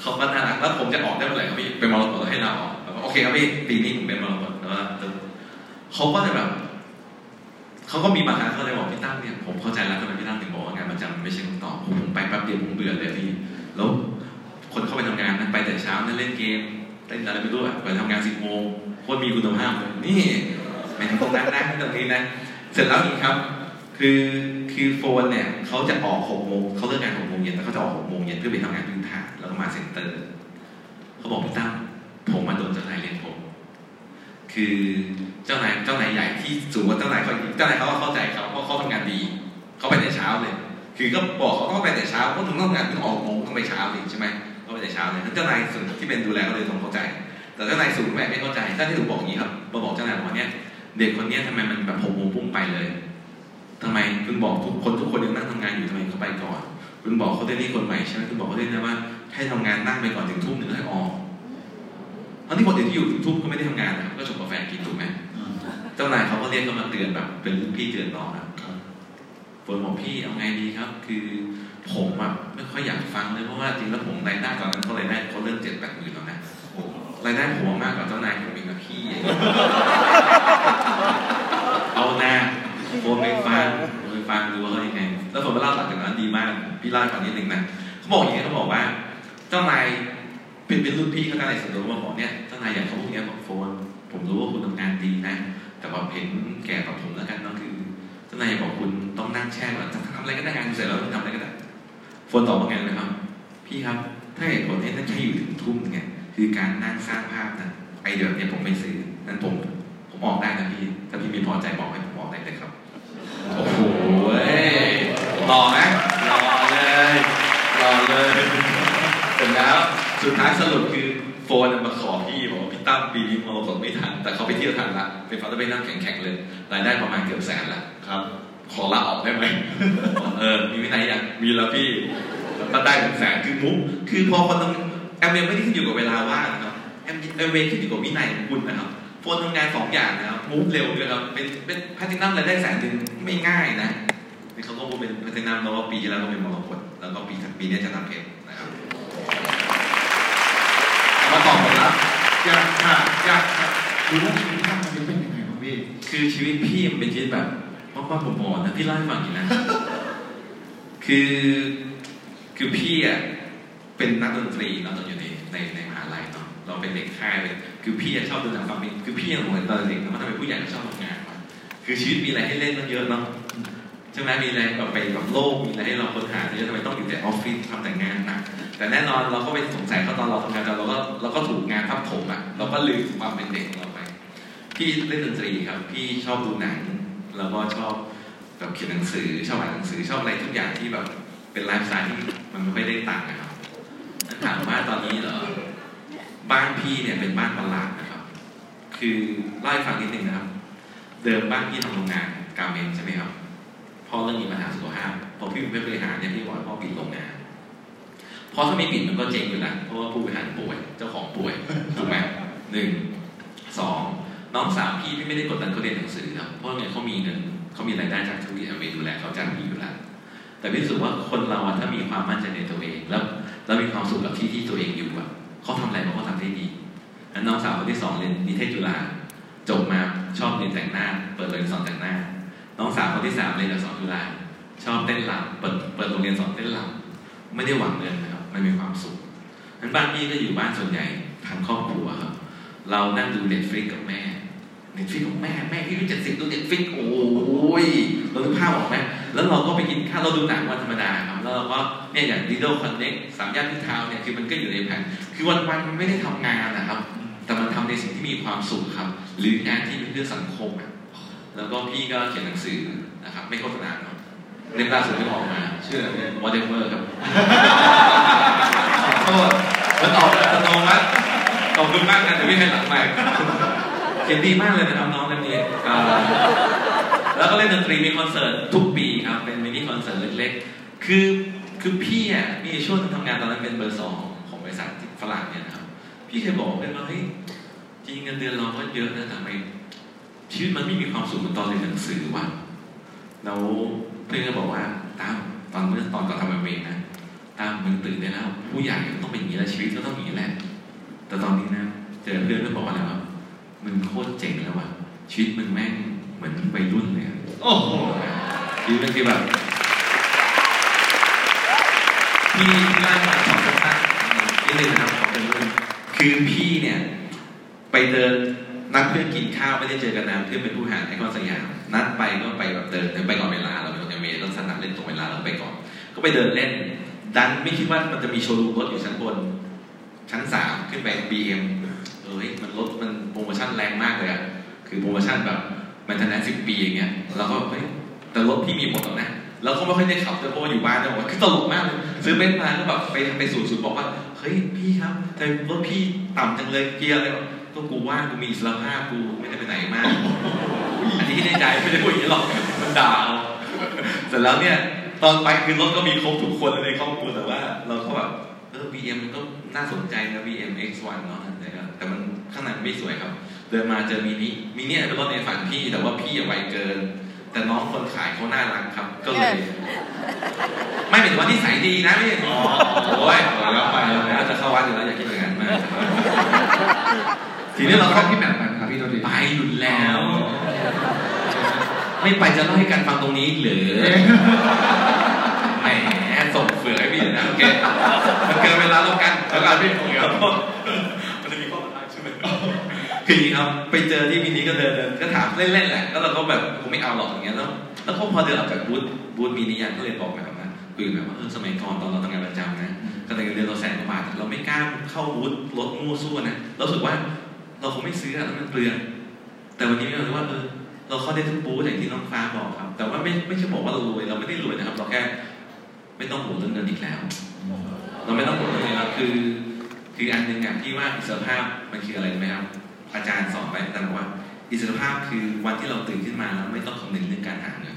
เขาก็น่ารักแล้วผมจะออกได้เมื่อไหร่ครับพี่เป็นมรกตให้เราออกแล้วก็โอเคครับพี่ปีนี้ผมเป็นมรกตแล้วก็เขาก็เลยแบบ เขาก็มีบางครั้งเขาเลยบอกพี่ตั้มเนี่ยผมเข้าใจแล้วทำไมพี่ตั้มถึงบอกว่างานประจำมันไม่ใช่คำตอบผมไปแป๊บเดียวผมเบื่อเลยพี่แล้วคนเข้าไปทำงานนะไปแต่เช้านั่นเล่นเกมเล่นอะไรไม่รู้อะไปทำงานสิบโมงโคตรมีคุณภาพเลยนี่ไม่ถึงตรงนั้นนะไม่ตรงนี้นะเสร็จแล้วอีกครับ คือคือโฟนเนี่ยเขาจะออกหกโมงเขาเลิกงานหกโมงเย็นแล้วเขาจะออกหกโมงเย็นเพื่อไปทำงานพื้นฐานแล้วก็มาเซ็นเตอร์เขาบอกพี่ตั้มผมมาโดนเจ้านายเรียนผม คือเจ้านายเจ้านายใหญ่ที่สูงกว่าเจ้านายเขาเจ้านายเขาก็เข้าใจเขาเพราะเขาทำงานดี เขาไปแต่เช้าเลย คือก็บอกเขาต้องไปแต่เช้าเพราะถึงต้องทำงานถึงออกโมงต้องไปเช้าเลยใช่ไหมก็ไปแต่เช้าเลยเจ้านายส่วนที่เป็นดูแลเขาเลยต้องเข้าใจ แต่เจ้านายสูงแม่ไม่เข้าใจเจ้านายถึงบอกอย่างนี้ครับมาบอกเจ้านายบอกว่าเนี่ยเด็กคนนี้ทำไมมันแบบหกโมพุ่งไปเลยทำไมคุณบอกทุกคนทุกคนยังนั่งทำงานอยู่ทำไมเขาไปก่อน คุณบอกเขาได้นี่คนใหม่ใช่ไหมคุณบอกเขาได้นะว่า ให้ทำงานนั่งไปก่อนถึงทุ่มหนึ่งให้ออก ทั้งที่คนอื่นที่อยู่ถึงทุ่มก็ไม่ได้ทำงานนะก็ชงกาแฟกินถูกไหมเจ้านายเขาก็เรียกเขามาเตือนแบบ เป็นรุ่นพี่เตือนน้องครับฝนบอกพี่เอาไงดีครับ คือผมแบบไม่ค่อยอยากฟังเลยเพราะว่าจริงแล้วผมรายได้ตอนนั้นเขารายได้เขาเริ่มเจ็ดแปดหมื่นแล้วนะรายได้ผมมากกว่าเจ้านายผมอีกนะพี่เอาหน้าโฟนไปฟังไปฟังดูว่าเขายังไงแล้วผมมาเล่าหลังจากนั้นดีมาก พี่เล่าให้ฟังนิดหนึ่งนะเขาบอกอย่างนี้เขาบอกว่า เจ้านาย เป็นเป็นรุ่นพี่เขาเจ้านายส่วนตัวมาบอกเนี่ยเจ้านายอยากเขาพูดอย่างนี้บอกโฟน ผมรู้ว่าคุณทำงานดีนะ แต่ว่าเห็นแก่ต่อผมแล้วกันเนาะคือเจ้านายบอกคุณต้องนั่งแช่ก่อนจะทำอะไรก็ได้งานเสร็จแล้วทำอะไรก็ได้โฟนตอบว่าไงนะครับ พี่ครับ ถ้าเหตุผลที่นั่นแค่อยู่ถึงทุ่มเนี่ยคือการนั่งสร้างภาพนะไอเดียเนี่ยผมไม่ซื้อนั้นผมผมออกได้นะพี่ถ้าพี่มีพอใจบอกให้ผมออกได้เลยครับ โอ้โหหล่อไหมหล่อเลยหล่อเลยเสร็จแล้ว สุดท้ายสรุปคือโฟนมาขอพี่บอกว่าพี่ตั้มปีนี้มรดกไม่ทัน แต่เขาไปเที่ยวทันละเป็นฟาร์ตไปนั่งแข่งๆเลยรายได้ประมาณเกือบแสนละครับ ขอลาออกได้ไหมเออมีวินัยยังมีแล้วพี่แล้วก็ได้ถึงแสนคือมุกคือพอคนต้องแอมเวย์ไม่ได้ขึ้นอยู่กับเวลาว่างนะครับแอมแอมเวย์ขึ้นอยู่กับวินัยของคุณนะครับโฟนทำงานสองอย่างนะครับมุกเร็วด้วยครับเป็นเป็นแพทตินัมรายได้แสนหนึ่งไม่ง่ายนะนี่เขาก็พูดเป็นแพทตินัมแล้วว่าปีที่แล้วก็เป็นมรกตแล้วก็ปีปีนี้จะทำเพชรนะครับ มาตอบผลลัพธ์อยาก ค่ะอยากค่ะรู้วชีวิตท่านมันเป็นยังไงบ้างพี่คือชีวิตพี่มันเป็นชีวิตแบบป้าๆผมๆนะพี่เล่าให้ฟังอีกนะ คือคือพี่อะเป็นนักดนตรีเนาะตอนอยู่ในในในมหาลัยเนาะเราเป็นเด็กค่ายเลยคือพี่ชอบดูหนังฟังเพลงคือพี่อะเหมือนตอนเด็กนะมันทำไมผู้ใหญ่ชอบทำงานวะคือชีวิตมีอะไรให้เล่นตั้งเยอะเนาะใช่ไหมมีอะไรแบบไปแบบโลกมีอะไรให้เราค้นหาเยอะทำไมต้องอยู่แต่ออฟฟิศทำแต่งานหนัก แต่แน่นอนเราก็ไปสงสัยเขาตอนเราทำงานเราก็เราก็ถูกงานทับถมอะเราก็ลืมความเป็นเด็กเราไปพี่เล่นดนตรีครับ พี่ชอบดูหนังแล้วก็ชอบแบบเขียนหนังสือชอบอ่านหนังสือชอบอะไรทุกอย่างที่แบบเป็นไลฟ์สไตล์ที่มันไม่ค่อยได้ตังค์นะครับถามว่าตอนนี้เหรอบ้านพี่เนี่ยเป็นบ้านประหลาดนะครับ คือเล่าให้ฟังนิดนึงนะครับ เดิมบ้านพี่ทำโรงงานการเมนใช่ไหมครับพ่อเริ่มมีปัญหาสุขภาพพอพี่เป็นผู้บริหารเนี่ยพี่บอกพ่อปิดโรงงาน เพราะถ้าไม่ปิดมันก็เจ๊งอยู่แล้วเพราะว่าผู้บริหารป่วยเจ้าของป่วยถูกไหมหนึ่งสองน้องสาวพี่พี่ไม่ได้กดดันเขาเรียนหนังสือครับเพราะเนี่ยเขามีเงินเขามีรายได้จากธุรกิจอเมริดูแลเขาจ้างพี่อยู่แล้วแต่พี่รู้สึกว่าคนเราอะถ้ามีความมั่นใจในตัวเอง แล้วแล้วมีความสุขกับที่ที่ตัวเองอยู่อะเขาทำอะไรเขาก็ทำได้ดีแล้วน้องสาวคนที่สองเรียนนิเทศจุฬาจบมาชอบเรียนแต่งหน้า เปิดโรงเรียนสอนแต่งหน้า น้องสาวคนที่สามเรียนอักษรจุฬาชอบเต้นรำเปิดเปิดโรงเรียนสอนเต้นรำไม่ได้หวังเงินนะครับ มันมีความสุขนั้นบ้านพี่ก็อยู่บ้านส่วนใหญ่ทั้งครอบครัวครับ เรานั่งดู Netflix กับแม่ Netflix กับแม่แม่พี่อายุเจ็ดสิบดู Netflix โอ้ยเราดูภาพออกไหมแล้วเราก็ไปกินข้าวเราดูหนังวันธรรมดาครับแล้วเราก็เนี่ยอย่างดิโด connect สามย่านมิตรทาวน์เนี่ยคือมันก็อยู่ในแผนคือวันวันๆมันไม่ได้ทำงานนะครับ แต่มันทำในสิ่งที่มีความสุขครับ หรืองานที่เป็นเพื่อสังคมอะแล้วก็พี่ก็เขียนหนังสือนะครับ ไม่โฆษณาเนาะเล่มล่าสุดที่ออกมาชื่อเนี่ย whatever ครับ ขอโทษมันออกอัตโนมัติ ขอบคุณมากนะแต่ไม่ให้หลังใหม่เขียนดีมากเลยนะครับน้องเล่มนี้อ่แล้วก็เล่นดนตรีมีคอนเสิร์ตทุกปีครับเป็นมินิคอนเสิร์ตเล็กๆ คือคือพี่อะมีช่วงที่ทำงานตอนนั้นเป็นเบอร์สองของบริษัทฝรั่งเนี่ยนะครับ พี่เคยบอกเพื่อนว่าเฮ้ยจริงเงินเดือนเราก็เยอะนะแต่ทำไมชีวิตมันไม่มีความสุขเหมือนตอนเรียนหนังสือวะแล้วเพื่อนก็บอกว่าตามตอนเมื่อตอนก่อนทำงานเอนะตามมึงตื่นได้แล้ว ผู้ใหญ่ต้องเป็นอย่างนี้แล้วชีวิตก็ต้องอย่างนี้แหละ แต่ตอนนี้นะเจอเพื่อนเพื่อนบอกว่าอะไรวะมึงโคตรเจ๋งแล้วว่ะชีวิตมึงแม่งเหมือนวัยรุ่นเลยอะโอ้โหชีวิตมันคือแบบพี่พี่เล่าให้ฟังขอสั้นๆนิดนึงนะครับขอเป็นเรื่องคือพี่เนี่ยไปเดินนัดเพื่อนกินข้าวไม่ได้เจอกันนานเพื่อนเป็นผู้หารไอคอนสยามนัดไปก็ไปแบบเดินไปก่อนเวลาเราเป็นคนยังเมย์ต้องสนัดเล่นตรงเวลาเราไปก่อน ก็ไปเดินเล่น ดันไม่คิดว่ามันจะมีโชว์รูมรถอยู่ชั้นบน ชั้นสามขึ้นไป BM เอ้ยมันรถมันโปรโมชั่นแรงมากเลยอะคือโปรโมชั่นแบบมันทนแนสิบปีอย่างเงี้ยแล้วก็เฮ้ยแต่รถพี่มีหมดแล้วนะแล้วก็ไม่ค่อยได้ขับด้วยเพราะว่าอยู่บ้านเนี่ยบอกว่าคือตลกมากเลยซื้อเบนซ์มาก็แบบไปไปสู่สุดบอกว่าเฮ้ยพี่ครับแต่รถพี่ต่ำจังเลยเกียร์อะไรก็กูว่างกูมีอิสระภาพกูไม่ได้ไปไหนมาก อันนี้ในใจไม่ได้พูดอย่างนี้หรอกมันด่าเอาเสร็จแล้วเนี่ยตอนไปคือรถก็มีครบทุกคนในครอบครัวแต่ว่า เราก็แบบเออ BM มันก็ น่าสนใจนะ BM X1 เนาะแต่ก็แต่มันข้างในไม่สวยครับ เดินมาเจอมินิมินิเป็นรถในฝันพี่ แต่ว่าพี่อะไวเกิน แต่น้องคนขายเขาน่ารักครับ ก็เลย ไม่เป็นว่านิสัยดีนะไม่ใช่อ๋อโอ้ยแล้วไปแล้วจะเข้าวัดอยู่แล้วอย่าคิดอย่างนั้นมากทีนี้เราก็ก็พี่แบบนั้นครับพี่โทษทีไปอยู่แล้ว ไม่ไปจะเล่าให้กันฟังตรงนี้หรือแหมส่งเฟือกให้พี่เลยนะโอเคมันเกินเวลาแล้วกันแล้วกันพี่ผมครับมันจะมีข้ออ้างใช่ไหมคืออย่างนี้ครับไปเจอที่มินิก็เดินเดินก็ถามเล่นๆแหละแล้วเราก็แบบกูไม่เอาหรอกอย่างเงี้ยแล้วแล้วก็พอเดินออกจากบูธบูธมินิยันก็เลยบอกแบบนะคุยแบบว่าเออสมัยก่อนตอนเราทำงานประจำนะก็แต่เงินเดือนเราแสนกว่าบาทเราไม่กล้าเข้าบูธรถมั่วซั่วนะเราสึกว่าเราคงไม่ซื้ออะแล้วมันเปลืองแต่วันนี้เราคิดว่าเออเราเข้าได้ทุกบูธอย่างที่น้องฟ้าบอกครับ แต่ว่าไม่ไม่ใช่บอกว่าเรารวยเราไม่ได้รวยนะครับ เราแค่ ไม่ต้องห่วงเรื่องเงินอีกแล้ว เราไม่ต้องห่วงเรื่องเงินแล้วคือ คืออันหนึ่งอย่างที่ว่าอิสรภาพมันคืออะไรรู้ไหมครับอาจารย์สอนไว้อาจารย์บอกว่าอิสรภาพคือวันที่เราตื่นขึ้นมาแล้วไม่ต้องคำนึงเรื่องการหาเงิน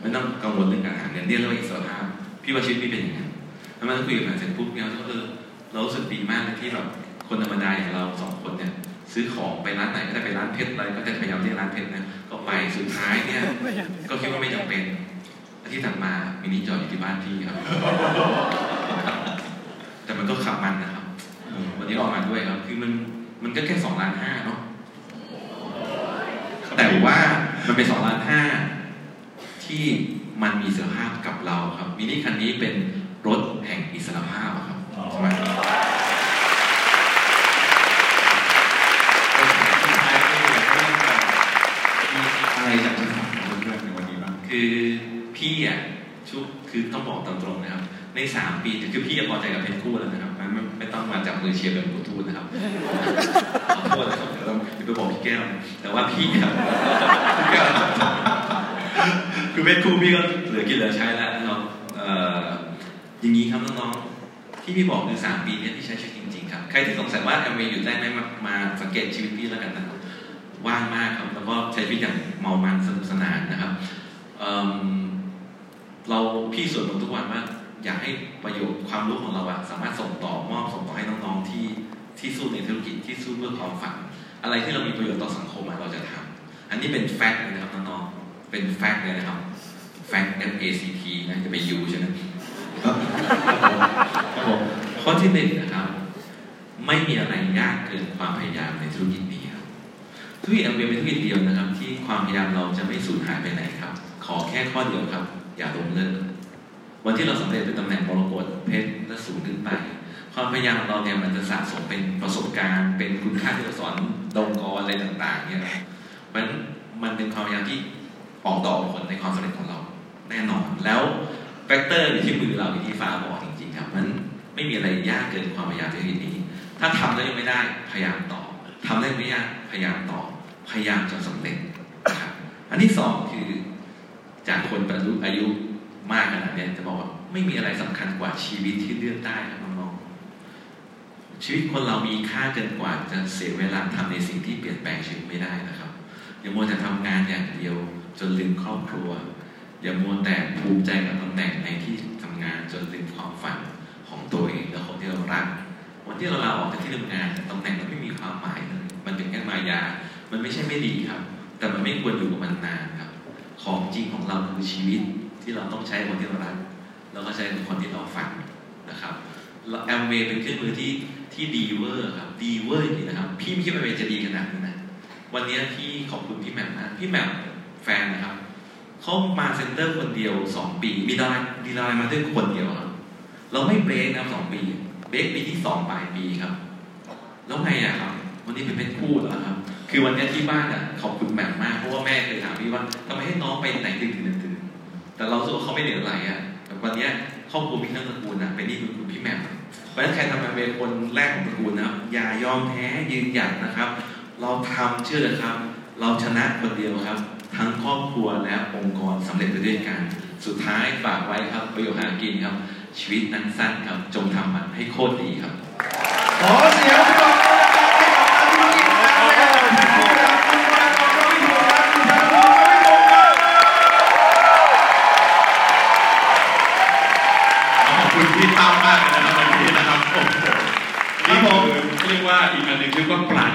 ไม่ต้องกังวลเรื่องการหาเงินเรียกว่าอิสรภาพ พี่ว่าชีวิตพี่เป็นอย่างนั้นแล้วมันคุยกับแฟนเสร็จปุ๊บเนี่ยเราก็เออเรารู้สึกดีมากเลยที่แบบคนธรรมดาอย่างเราสองคนเนี่ยซื้อของไปร้านไหนก็ได้ไปร้านเพชรอะไรก็จะพยายามเรียกร้านเพชรนะก็ไปสุดท้ายเนี่ย ก็คิดว่าไม่จำเป็น อาที่ถัดมามินิจอดอยู่ที่บ้านพี่ครับแต่มันก็ขับมันนะครับเออวันนี้ออกมาด้วยครับ คือมันมันก็แค่สองล้านห้าเนาะแต่ว่ามันเป็นสองล้านห้าที่มันมีอิสรภาพกับเราครับมินิคันนี้เป็นรถแห่งอิสรภาพอะครับใช่ไหมมีอะไรอยากจะถามเพื่อนๆในวันนี้บ้าง คือพี่อะชุคือต้องบอกตามตรงนะครับ ในสามปีคือพี่พอใจกับเพชรคู่แล้วนะครับมไม่ไม่ไม่ต้องมาจับมือเชียร์เป็นบลูทูนะครับขอโทษนะครับเดี๋ยวต้องไปบอกพี่แก้วแต่ว่าพี่ครับคือเป็นครูพี่ก็เหลือกินเหลือใช้แล้วนะครับอ่อย่างนี้ครับน้องๆที่พี่บอกคือสามปีนี้ที่ใช้ชีวิตจริงๆครับใครที่สงสัยว่าแอมเวย์อยู่ได้ไหมมามาสังเกตชีวิตพี่แล้วกันนะครับว่างมากครับแล้วก็ใช้ชีวิตอย่างเมามันสนุกสนานนะครับเเราพี่สวดมนต์ทุกวันว่า อยากให้ประโยชน์ความรู้ของเราอะสามารถส่งต่อมอบส่งต่อให้น้องๆที่ที่สู้ในธุรกิจที่สู้เพื่อความฝัน อะไรที่เรามีประโยชน์ต่อสังคมอะเราจะทำอันนี้เป็นแฟกต์เลยนะครับน้องๆเป็นแฟกต์เลยนะครับแฟกต์ F A C T นะจะไปยูใช่ไหมครับผมข้อที่หนึ่งนะครับ ไม่มีอะไรยากเกินความพยายามในธุรกิจนี้ครับธุรกิจแอมเบเป็นธุรกิจเดียวนะครับ ที่ความพยายามเราจะไม่สูญหายไปไหนครับ ขอแค่ข้อเดียวครับ อย่าล้มเลิก วันที่เราสำเร็จเป็นตำแหน่งมรกตเพชรและสูงขึ้นไป ความพยายามของเราเนี่ยมันจะสะสมเป็นประสบการณ์ เป็นคุณค่าที่เราสอนดงกรอะไรต่างๆเนี่ยนะเพราะฉะนั้นมันเป็นความพยายามที่ออกดอกผลในความสำเร็จของเราแน่นอน แล้ว factor อยู่ที่มือเราอยู่ที่ฟ้าบอกจริงๆครับมันไม่มีอะไรยากเกินความพยายามที่นี้ ถ้าทำแล้วยังไม่ได้พยายามต่อทำได้ไม่ยากพยายามต่อ พยายามจนสำเร็จครับอันที่สองคือจากคนบรรลุอายุ มากขนาดนี้จะบอกว่าไม่มีอะไรสำคัญกว่าชีวิตที่เลือกได้ครับน้องๆชีวิตคนเรามีค่าเกินกว่าจะเสียเวลาทำในสิ่งที่เปลี่ยนแปลงชีวิตไม่ได้นะครับ อย่ามัวแต่ทำงานอย่างเดียว จนลืมครอบครัว อย่ามัวแต่ภูมิใจกับตำแหน่งในที่ทำงานจนลืมความฝันของตัวเองและคนที่เรารักวันที่เราลาออกจากที่ทำงานตำแหน่งมันไม่มีความหมายเลยมันเป็นแค่มายา มันไม่ใช่ไม่ดีครับ แต่มันไม่ควรอยู่กับมันนานครับ ของจริงของเราคือชีวิต ที่เราต้องใช้คนที่เรารักแล้วก็ใช้คนที่เราฝันนะครับแอมเวย์เป็นเครื่องมือที่ที่ดีเวอร์ครับดีเวอร์จริงนะครับ พี่ไม่คิดว่าแอมเวย์จะดีขนาดนี้นะวันนี้พี่ขอบคุณพี่แหม่มนะพี่แหม่มแฟนนะครับเขามา center คนเดียวสองปี มีดาราดีดารามาด้วยคนเดียวครับเราไม่เบรกนะสองปีเบรกปีที่สองปลายปีครับ แล้วไงอะครับ วันนี้เป็นเป็นคู่แล้วครับ คือวันนี้ที่บ้านอะขอบคุณแหม่มมากเพราะว่าแม่เคยถามพี่ว่าทำไมให้น้องไปไหนดึกดึกดึก แต่เราสึกว่าเขาไม่เหลืออะไรอะแต่วันนี้ครอบครัวพี่ทั้งตระกูลนะเป็นนี่คือคุณพี่แม่เพราะฉะนั้นใครทำงานเป็นคนแรกของตระกูลนะครับอย่ายอมแพ้ยืนหยัดนะครับ เราทำเชื่อเลยครับ เราชนะคนเดียวครับ ทั้งครอบครัวและองค์กรสำเร็จไปด้วยกัน สุดท้ายฝากไว้ครับ ประโยชน์หากินครับ ชีวิตนั้นสั้นครับจงทำมันให้โคตรดีครับขอเสียงปรบ